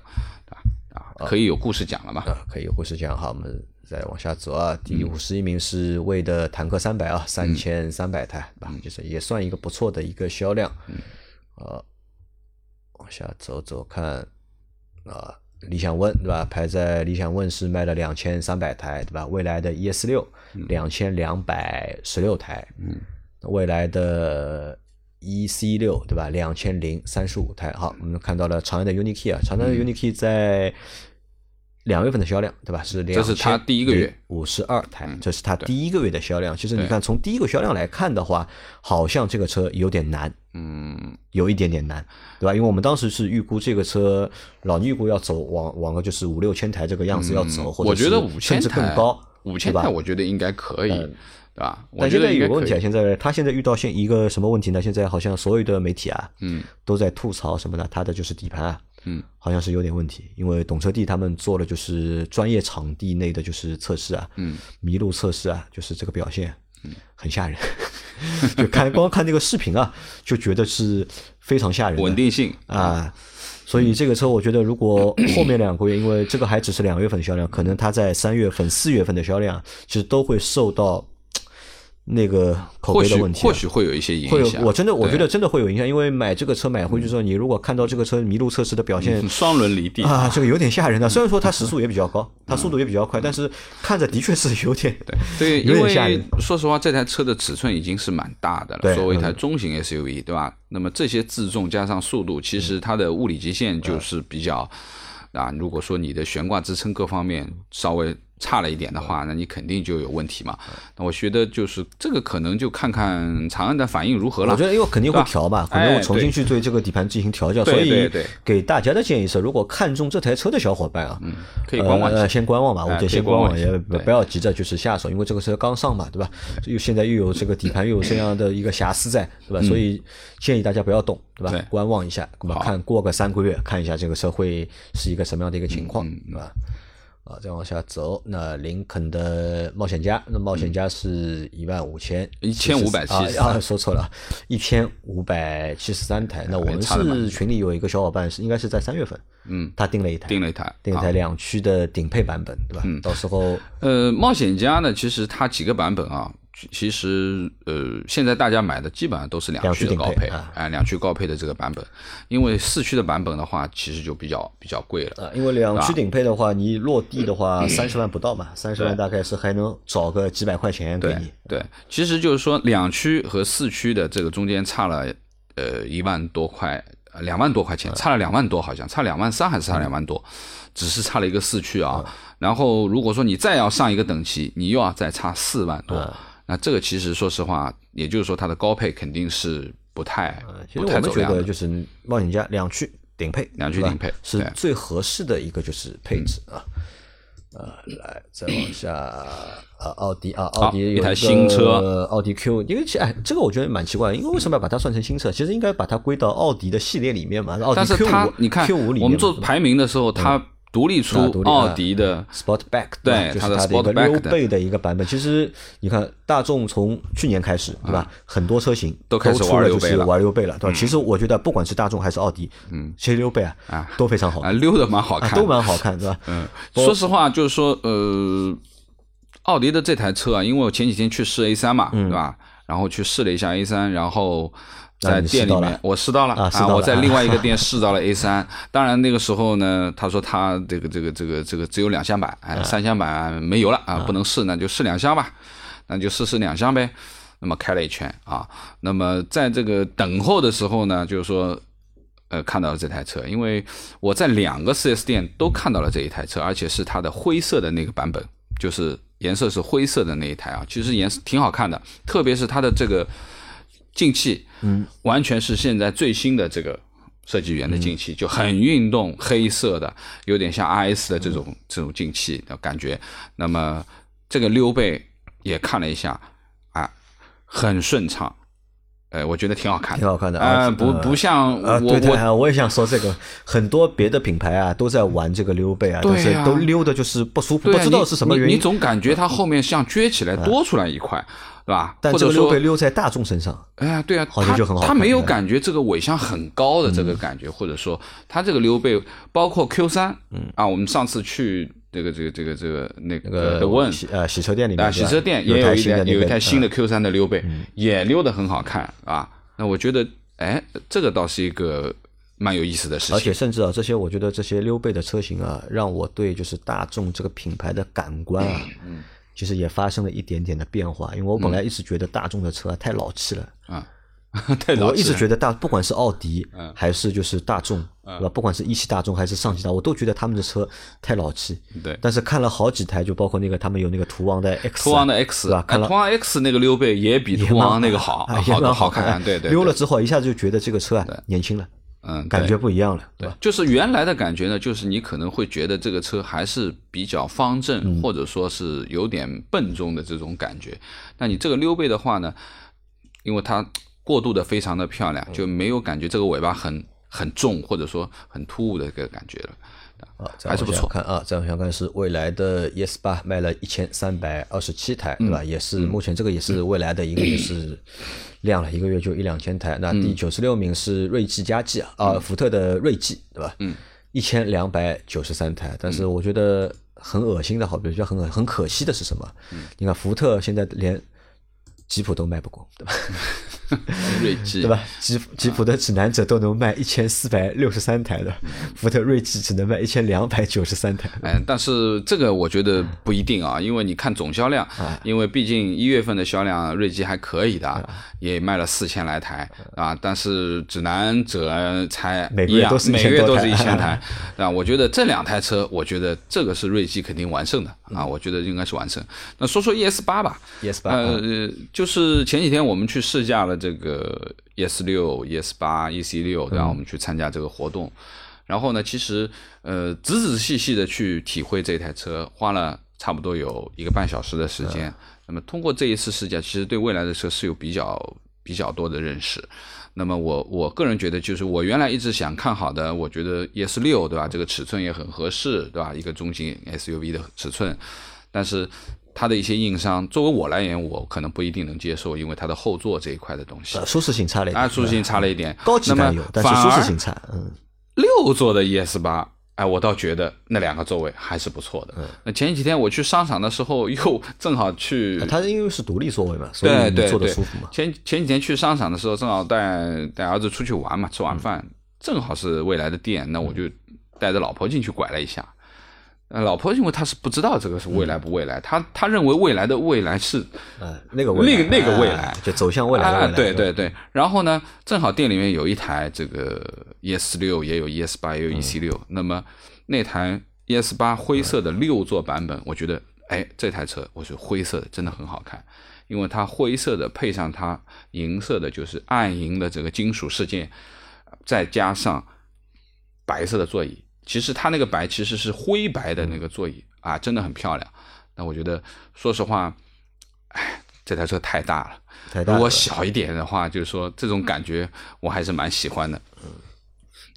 [SPEAKER 2] 啊，可以有故事讲了嘛？
[SPEAKER 1] 可以有故事讲。好，我们再往下走啊。第五十一名是魏的坦克三百啊，三千三百台，吧？就是也算一个不错的一个销量。呃，往下走走看啊，理想 ONE 对吧？排在理想 ONE 是卖了两千三百台，对吧？未来的 ES 六两千两百十六台，嗯。未来的 E C 六对吧？两千零三十五台。好，我们看到了长安的 UNI-K 啊，长安的 UNI-K 在两月份的销量对吧？是两
[SPEAKER 2] 这是它第一个月
[SPEAKER 1] 五十二台，这是它第一个月的销量。其实你看，从第一个销量来看的话，好像这个车有点难，
[SPEAKER 2] 嗯，
[SPEAKER 1] 有一点点难，对吧？因为我们当时是预估这个车老预估要走往往个就是五六千台这个样子要走，或者甚至更高，
[SPEAKER 2] 五千台我觉得应该可以。对吧？
[SPEAKER 1] 但现在有个问题啊，现在他现在遇到现一个什么问题呢？现在好像所有的媒体啊，嗯，都在吐槽什么呢？他的就是底盘啊，嗯，好像是有点问题。因为懂车帝他们做了就是专业场地内的就是测试啊，嗯，麋鹿测试啊，就是这个表现嗯很吓人，就看光看那个视频啊，就觉得是非常吓人。
[SPEAKER 2] 稳定性
[SPEAKER 1] 啊，所以这个车我觉得，如果 后面两个月，因为这个还只是两月份的销量，可能它在三月份、四月份的销量，其实都会受到。那个口碑的问题，
[SPEAKER 2] 或许会有一些影
[SPEAKER 1] 响。我真的，我觉得真的会有影响，因为买这个车买回去之后，你如果看到这个车麋鹿测试的表现，
[SPEAKER 2] 双轮离地
[SPEAKER 1] 啊，这个有点吓人的。虽然说它时速也比较高，它速度也比较快，但是看着的确是有点
[SPEAKER 2] 对，
[SPEAKER 1] 有点吓人。
[SPEAKER 2] 说实话，这台车的尺寸已经是蛮大的了，作为一台中型 SUV，对吧？那么这些自重加上速度，其实它的物理极限就是比较啊。如果说你的悬挂支撑各方面稍微。差了一点的话，那你肯定就有问题嘛。那我觉得就是这个，可能就看看长安的反应如何了。
[SPEAKER 1] 我觉得因为肯定会调吧，可能我重新去对这个底盘进行调教。所以给大家的建议是，如果看中这台车的小伙伴啊，
[SPEAKER 2] 可以观望，
[SPEAKER 1] 先观望吧。我觉得先观望，也不要急着就是下手，因为这个车刚上嘛，对吧？又现在又有这个底盘又有这样的一个瑕疵在，对吧？所以建议大家不要动，对吧？观望一下，那么看过个三个月，看一下这个车会是一个什么样的一个情况，对吧？啊，再往下走，那林肯的冒险家，那冒险家是一万五千
[SPEAKER 2] 一千五百七十
[SPEAKER 1] 啊，说错了，一千五百七十三台。那我们是群里有一个小伙伴是应该是在三月份，
[SPEAKER 2] 嗯，
[SPEAKER 1] 他订了一台，
[SPEAKER 2] 订了一台，
[SPEAKER 1] 订了一台两驱的顶配版本，对吧？嗯，到时候
[SPEAKER 2] 呃，冒险家呢，其实它几个版本啊。其实，呃，现在大家买的基本上都是两驱的高配，哎，两驱高配的这个版本，因为四驱的版本的话，其实就比较比较贵了。
[SPEAKER 1] 啊，因为两驱顶配的话，你落地的话 三十万不到嘛，三十万大概是还能找个几百块钱给你。
[SPEAKER 2] 对，其实就是说两驱和四驱的这个中间差了呃一万多块，两万多块钱，差了两万多，好像差两万三还是差两万多，只是差了一个四驱啊。然后如果说你再要上一个等级，你又要再差四万多。那这个其实说实话，也就是说它的高配肯定是不太，
[SPEAKER 1] 其实我们觉得就是冒险家两驱顶配，
[SPEAKER 2] 两驱顶配
[SPEAKER 1] 是最合适的一个就是配置啊。呃，来再往下啊，奥迪啊，奥迪有
[SPEAKER 2] 一台新车，
[SPEAKER 1] 奥迪 Q，因为其哎，这个我觉得蛮奇怪，因为为什么要把它算成新车？其实应该把它归到奥迪的系列里面嘛。奥迪
[SPEAKER 2] Q
[SPEAKER 1] 五，
[SPEAKER 2] 你看
[SPEAKER 1] Q 五里面，
[SPEAKER 2] 我们做排名的时候，它。独立出奥迪的
[SPEAKER 1] Sportback，
[SPEAKER 2] 对，
[SPEAKER 1] 就是它的一个溜背的一个版本。其实你看，大众从去年开始，对吧？很多车型
[SPEAKER 2] 都开始
[SPEAKER 1] 玩
[SPEAKER 2] 溜背了，
[SPEAKER 1] 玩溜背了，对吧？其实我觉得，不管是大众还是奥迪，嗯，其实溜背啊，都非常好，
[SPEAKER 2] 啊，溜的蛮好看，
[SPEAKER 1] 都蛮好看，对吧？
[SPEAKER 2] 嗯，说实话，就是说，呃，奥迪的这台车啊，因为我前几天去试 A 三嘛，对吧？然后去试了一下 A 三，然后。在店里面，我试到了啊！我在另外一个 店试到了 A 三。当然那个时候呢，他说他这个这个这个这个只有两厢版，哎，三厢版没油了啊，不能试，那就试两厢吧，那就试试两厢呗。那么开了一圈啊，那么在这个等候的时候呢，就是说，呃，看到了这台车，因为我在两个 4S 店都看到了这一台车，而且是它的灰色的那个版本，就是颜色是灰色的那一台啊，其实颜色挺好看的，特别是它的这个。进气，嗯，完全是现在最新的这个设计语言的进气，就很运动，黑色的，有点像 R S 的这种这种进气的感觉。那么这个溜背也看了一下，啊，很顺畅，哎，我觉得挺好看，
[SPEAKER 1] 挺好看的
[SPEAKER 2] 啊，不不像我
[SPEAKER 1] 我我也想说这个，很多别的品牌啊都在玩这个溜背啊，
[SPEAKER 2] 对
[SPEAKER 1] 啊，都溜的就是不舒服，不知道是什么原因，
[SPEAKER 2] 你总感觉它后面像撅起来多出来一块。对吧？
[SPEAKER 1] 但这个溜背溜在大众身上，
[SPEAKER 2] 哎呀，对啊，
[SPEAKER 1] 好像就很好。
[SPEAKER 2] 他没有感觉这个尾箱很高的这个感觉，或者说他这个溜背，包括 Q 三，嗯啊，我们上次去这个这个这个这个那个的问
[SPEAKER 1] 呃洗车店里面，
[SPEAKER 2] 洗车店也有一台有一台新的 Q 三的溜背，也溜的很好看啊。那我觉得，哎，这个倒是一个蛮有意思的事情。而
[SPEAKER 1] 且甚至啊，这些我觉得这些溜背的车型啊，让我对就是大众这个品牌的感官啊。其实也发生了一点点的变化，因为我本来一直觉得大众的车太老气了
[SPEAKER 2] 啊，
[SPEAKER 1] 我一直觉得大，不管是奥迪还是就是大众，对吧？不管是一汽大众还是上汽大，我都觉得他们的车太老气。
[SPEAKER 2] 对。
[SPEAKER 1] 但是看了好几台，就包括那个他们有那个途昂的 X，
[SPEAKER 2] 途昂的 X，
[SPEAKER 1] 对吧？看了
[SPEAKER 2] 途昂 X 那个溜背也比途昂那个好，好
[SPEAKER 1] 蛮
[SPEAKER 2] 好
[SPEAKER 1] 看。
[SPEAKER 2] 对对。
[SPEAKER 1] 溜了之后，一下子就觉得这个车啊年轻了。
[SPEAKER 2] 嗯，
[SPEAKER 1] 感觉不一样了，
[SPEAKER 2] 对，就是原来的感觉呢，就是你可能会觉得这个车还是比较方正，或者说是有点笨重的这种感觉。那你这个溜背的话呢，因为它过渡的非常的漂亮，就没有感觉这个尾巴很很重，或者说很突兀的一个感觉了。
[SPEAKER 1] 啊，
[SPEAKER 2] 还是不错。
[SPEAKER 1] 看啊，再往下看是蔚来的 ES 八卖了一千三百二十七台，对吧？也是目前这个也是蔚来的一个也是量了一个月就一两千台。那第九十六名是锐际佳际啊，啊，福特的锐际，对吧？
[SPEAKER 2] 嗯，
[SPEAKER 1] 一千两百九十三台。但是我觉得很恶心的，好，比如说很很可惜的是什么？你看福特现在连吉普都卖不过，对吧？
[SPEAKER 2] 锐志
[SPEAKER 1] 对吧？吉吉普的指南者都能卖一千四百六十三台的，福特锐志只能卖一千两百九十三台。
[SPEAKER 2] 嗯，但是这个我觉得不一定啊，因为你看总销量，因为毕竟一月份的销量锐志还可以的，也卖了四千来台啊。但是指南者才
[SPEAKER 1] 每个月都是
[SPEAKER 2] 每个月都是一千台啊。我觉得这两台车，我觉得这个是锐志肯定完胜的啊。我觉得应该是完胜。那说说 ES 八吧
[SPEAKER 1] ，ES 八
[SPEAKER 2] 呃，就是前几天我们去试驾了。这个 ES 六、ES 八、EC 六，然后？我们去参加这个活动，然后呢，其实呃，仔仔细细的去体会这台车，花了差不多有一个半小时的时间。那么通过这一次试驾，其实对未来的车是有比较比较多的认识。那么我我个人觉得，就是我原来一直想看好的，我觉得 ES 六，对吧？这个尺寸也很合适，对吧？一个中型 SUV 的尺寸，但是。它的一些硬伤，作为我来言，我可能不一定能接受，因为它的后座这一块的东西，
[SPEAKER 1] 舒适性差了一点，
[SPEAKER 2] 啊，舒适性差了一点，
[SPEAKER 1] 高级感有，但是舒适性差。嗯，
[SPEAKER 2] 六座的 ES 八，哎，我倒觉得那两个座位还是不错的。那前几天我去商场的时候，又正好去，
[SPEAKER 1] 它因为是独立座位嘛，所以坐的舒服嘛。
[SPEAKER 2] 前前几天去商场的时候，正好带带儿子出去玩嘛，吃完饭，正好是未来的店，那我就带着老婆进去拐了一下。呃，老婆因为她是不知道这个是未来不未来，她她认为未来的未来是，
[SPEAKER 1] 呃，那个那
[SPEAKER 2] 个那个未来，
[SPEAKER 1] 就走向未来的。
[SPEAKER 2] 对对对。然后呢，正好店里面有一台这个 ES 六，也有 ES 八，也有 EC 六。那么那台 ES 八灰色的六座版本，我觉得，哎，这台车我是灰色的，真的很好看，因为它灰色的配上它银色的，就是暗银的这个金属饰件，再加上白色的座椅。其实它那个白其实是灰白的那个座椅啊，真的很漂亮。那我觉得，说实话，哎，这台车太大了。如果小一点的话，就是说这种感觉我还是蛮喜欢的。嗯。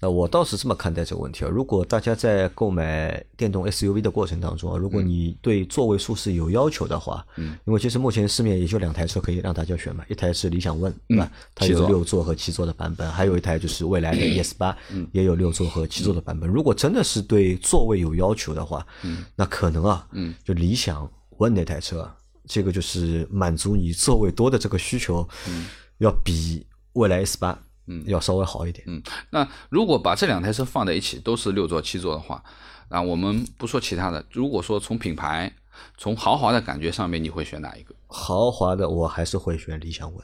[SPEAKER 1] 那我倒是这么看待这个问题啊，如果大家在购买电动 SUV 的过程当中啊，如果你对座位舒适有要求的话，嗯，因为其实目前市面也就两台车可以让大家选嘛，一台是理想 ONE，对吧？它有六座和七座的版本，还有一台就是未来的 ES 八，也有六座和七座的版本。如果真的是对座位有要求的话，嗯，那可能啊，嗯，就理想 ONE 那台车，这个就是满足你座位多的这个需求，嗯，要比未来 S 八。嗯，要稍微好一点。
[SPEAKER 2] 嗯，那如果把这两台车放在一起，都是六座、七座的话，那我们不说其他的。如果说从品牌、从豪华的感觉上面，你会选哪一个？
[SPEAKER 1] 豪华的，我还是会选理想 ONE。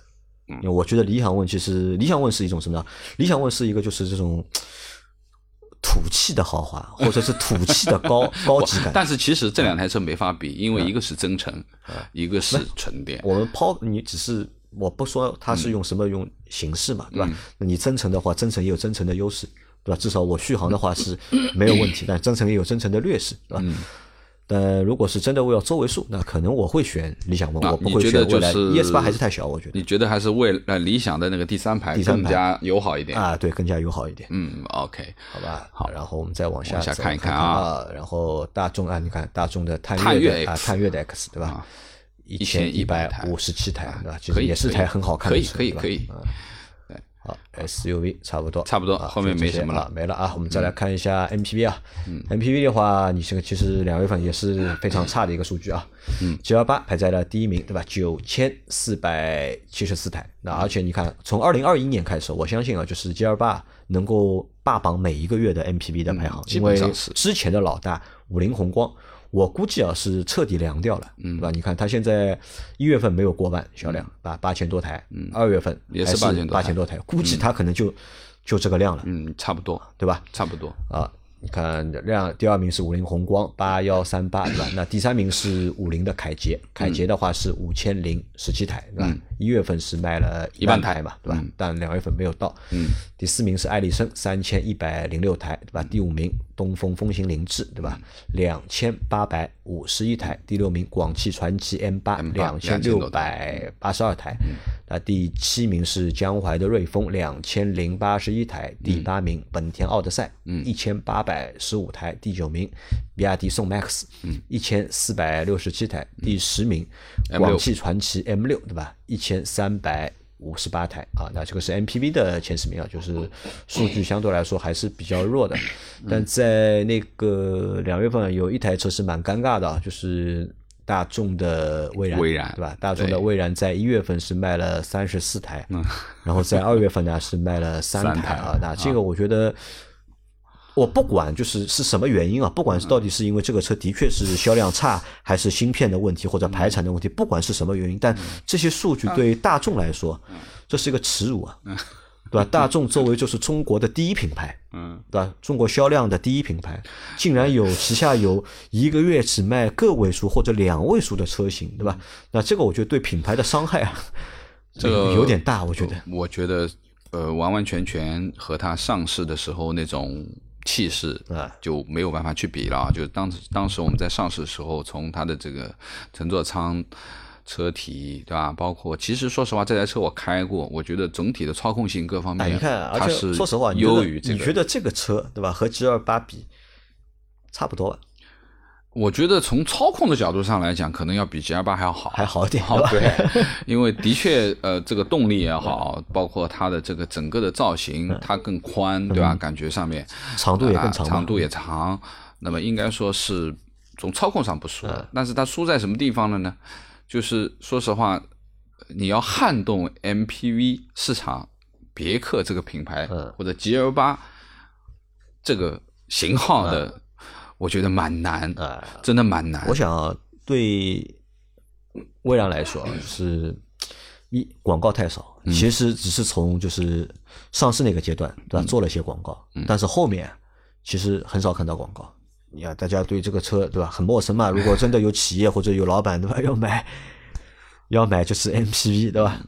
[SPEAKER 1] 嗯，因为我觉得理想 ONE 其实理想 ONE 是一种什么呢？理想 ONE 是一个就是这种土气的豪华，或者是土气的高 高级感。
[SPEAKER 2] 但是其实这两台车没法比，因为一个是增程，一个是纯电。
[SPEAKER 1] 我们抛你只是。我不说它是用什么用形式嘛，对吧？那你增程的话，增程也有增程的优势，对吧？至少我续航的话是 没有问题，但增程也有增程的劣势，对吧？但如果是真的为了座位数，那可能我会选理想 ONE，我不会选未来 ES 八还是太小，我觉得。
[SPEAKER 2] 你觉得还是为呃理想的那个第三排更加友好一点
[SPEAKER 1] 啊？对，更加友好一点。
[SPEAKER 2] 嗯，OK，
[SPEAKER 1] 好吧。好，然后我们再往下
[SPEAKER 2] 看一
[SPEAKER 1] 看
[SPEAKER 2] 啊。
[SPEAKER 1] 然后大众啊，你看大众的探
[SPEAKER 2] 岳
[SPEAKER 1] 啊，探岳的 X，对吧？
[SPEAKER 2] 一千
[SPEAKER 1] 一百五十七台，对吧？其实也是台很好看的
[SPEAKER 2] 车，可以可以可以。
[SPEAKER 1] 对，好，SUV 差不多，
[SPEAKER 2] 差不多，后面没什么
[SPEAKER 1] 了，没了啊。我们再来看一下 MPV 啊，MPV 的话，你这个其实两月份也是非常差的一个数据啊。嗯，G L 八排在了第一名，对吧？九千四百七十四台。那而且你看，从二零二一年开始，我相信啊，就是 G L 八能够霸榜每一个月的 MPV 的排行，
[SPEAKER 2] 因为
[SPEAKER 1] 之前的老大五菱宏光。我估计啊是彻底凉掉了，对吧？你看它现在一月份没有过万销量，八八千多台，嗯二月份
[SPEAKER 2] 也
[SPEAKER 1] 是八千多台，估计它可能就就这个量了，
[SPEAKER 2] 嗯，差不多，
[SPEAKER 1] 对吧？
[SPEAKER 2] 差不多
[SPEAKER 1] 啊。你看量，第二名是五菱宏光八幺三八，对吧？那第三名是五菱的凯捷，凯捷的话是五千零十七台，对吧？一月份是卖了一万台嘛，对吧？但两月份没有到。嗯。第四名是艾力绅三千一百零六台，对吧？第五名东风风行凌志，对吧？两千八百五十一台。第六名广汽传祺 M 八两千六百八十二台。那第七名是江淮的瑞风，两千零八十一台；第八名本田奥德赛，一千八百十五台；第九名比亚迪宋 MAX，一千四百六十七台；第十名广汽传祺 M 六，对吧？一千三百。五十八台啊，那这个是 MPV 的前十名啊，就是数据相对来说还是比较弱的。但在那个两月份，有一台车是蛮尴尬的，就是大众的蔚然，
[SPEAKER 2] 蔚然
[SPEAKER 1] 对吧？大众的蔚然在一月份是卖了三十四台，然后在二月份呢是卖了三台啊。那这个我觉得。我不管就是是什么原因啊，不管是到底是因为这个车的确是销量差，还是芯片的问题或者排产的问题，不管是什么原因，但这些数据对大众来说，这是一个耻辱啊，对吧？大众作为就是中国的第一品牌，嗯，对吧？中国销量的第一品牌，竟然有旗下有一个月只卖个位数或者两位数的车型，对吧？那这个我觉得对品牌的伤害啊，
[SPEAKER 2] 这个
[SPEAKER 1] 有点大，我觉得。
[SPEAKER 2] 我觉得，呃，完完全全和它上市的时候那种。气势啊就没有办法去比了啊，就是当当时我们在上市的时候，从它的这个乘坐舱、车体，对吧？包括其实说实话，这台车我开过，我觉得总体的操控性各方面，
[SPEAKER 1] 你看，
[SPEAKER 2] 而且
[SPEAKER 1] 说实话，
[SPEAKER 2] 优于这
[SPEAKER 1] 个。你觉得这个车对吧？和 G 二八比差不多吧？
[SPEAKER 2] 我觉得从操控的角度上来讲，可能要比 G 二八还要好，
[SPEAKER 1] 还好一点。
[SPEAKER 2] 对，因为的确，呃，这个动力也好，包括它的这个整个的造型，它更宽，对吧？感觉上面
[SPEAKER 1] 长度也更长，
[SPEAKER 2] 长度也长。那么应该说是从操控上不输，但是它输在什么地方了呢？就是说实话，你要撼动 MPV 市场，别克这个品牌或者 G L 八这个型号的。我觉得蛮难啊，真的蛮难。
[SPEAKER 1] 我想对蔚然来说，是一广告太少，其实只是从就是上市那个阶段，对吧？做了一些广告，但是后面其实很少看到广告。你看，大家对这个车，对吧？很陌生嘛。如果真的有企业或者有老板，对吧？要买 要买就是 MPV，对吧？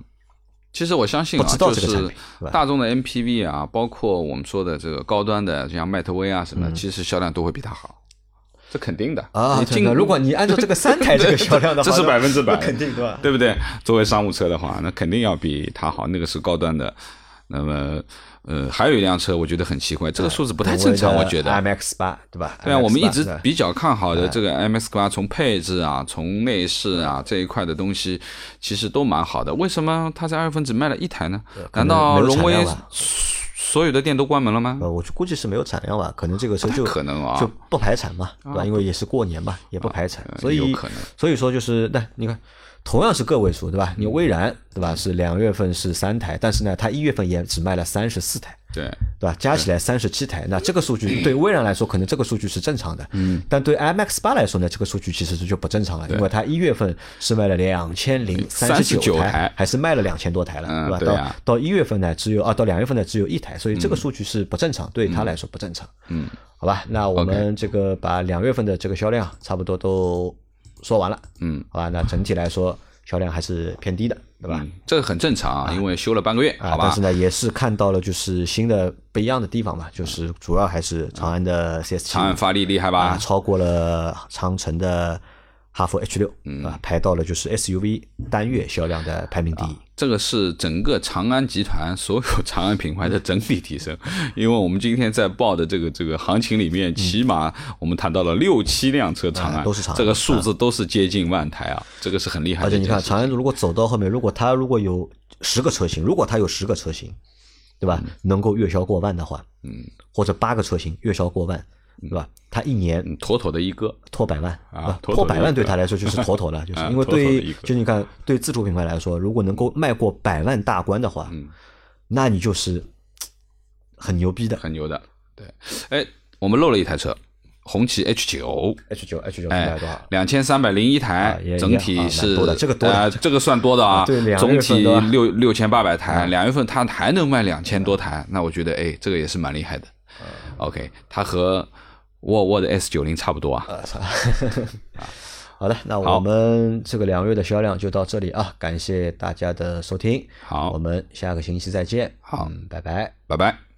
[SPEAKER 2] 其实我相信啊，就是大众的 MPV 啊，包括我们说的这个高端的，像迈特威啊什么，其实销量都会比它好。这肯定的
[SPEAKER 1] 啊！如果你按照这个三台这个销量的话，
[SPEAKER 2] 这是百分之百
[SPEAKER 1] 肯定对吧？
[SPEAKER 2] 对不对？作为商务车的话，那肯定要比它好。那个是高端的。那么，呃，还有一辆车，我觉得很奇怪，这个数字不太正常。我觉得
[SPEAKER 1] M X 八对吧？
[SPEAKER 2] 对啊，我们一直比较看好的这个 M X 八，从配置啊，从内饰啊这一块的东西，其实都蛮好的。为什么它在二月份只卖了一台呢？难道荣威？所有的店都关门了吗？
[SPEAKER 1] 呃，我估计是没有产量吧，可能这个车就
[SPEAKER 2] 可能啊，
[SPEAKER 1] 就不排产嘛，对吧？因为也是过年嘛，也不排产，所以
[SPEAKER 2] 有可能。
[SPEAKER 1] 所以说就是那你看。同样是个位数，对吧？你蔚然，对吧？是两月份是三台，但是呢，它一月份也只卖了三十四台，
[SPEAKER 2] 对
[SPEAKER 1] 对吧？加起来三十七台，那这个数据 对蔚然来说，可能这个数据是正常的，嗯。但对 MX 八来说呢，这个数据其实是就不正常了，因为它一月份是卖了两千零三十九台，还是卖了两千多台了，对吧？到到一月份呢，只有啊，到两月份呢，只有一台，所以这个数据是不正常，对他来说不正常，嗯。好吧，那我们这个把两月份的这个销量差不多都说完了，嗯。好吧，那整体来说。销量还是偏低的，对吧？
[SPEAKER 2] 这个很正常啊，因为修了半个月，好吧。
[SPEAKER 1] 但是呢，也是看到了就是新的不一样的地方嘛，就是主要还是长安的 CS 七，
[SPEAKER 2] 长安发力厉害吧？
[SPEAKER 1] 超过了长城的。哈弗 H 六啊，排到了就是 SUV 单月销量的排名第一。
[SPEAKER 2] 这个是整个长安集团所有长安品牌的整体提升。因为我们今天在报的这个这个行情里面，起码我们谈到了六七辆车长安，
[SPEAKER 1] 都是长安，
[SPEAKER 2] 这个数字都是接近万台啊，这个是很厉害。
[SPEAKER 1] 而且你看，长安如果走到后面，如果它如果有十个车型，如果它有十个车型，对吧？能够月销过万的话，嗯，或者八个车型月销过万。对吧？他一年
[SPEAKER 2] 妥妥的一个
[SPEAKER 1] 破百万啊，破百万对他来说就是妥妥的，就是因为对，就你看对自主品牌来说，如果能够迈过百万大关的话，那你就是很牛逼的，
[SPEAKER 2] 很牛的。对，哎，我们漏了一台车，红旗 H
[SPEAKER 1] 九，H 九 H 九卖多少？
[SPEAKER 2] 两千三百零一台，整体是
[SPEAKER 1] 这个多，
[SPEAKER 2] 这个算多的啊。
[SPEAKER 1] 对，
[SPEAKER 2] 总体六六千八百台，两月份它还能卖两千多台，那我觉得哎，这个也是蛮厉害的。OK，它和沃尔沃的 S 九零差不多啊。
[SPEAKER 1] 好的，那我们这个两个月的销量就到这里啊，感谢大家的收听。
[SPEAKER 2] 好，
[SPEAKER 1] 我们下个星期再见。
[SPEAKER 2] 好，
[SPEAKER 1] 拜拜，
[SPEAKER 2] 拜拜。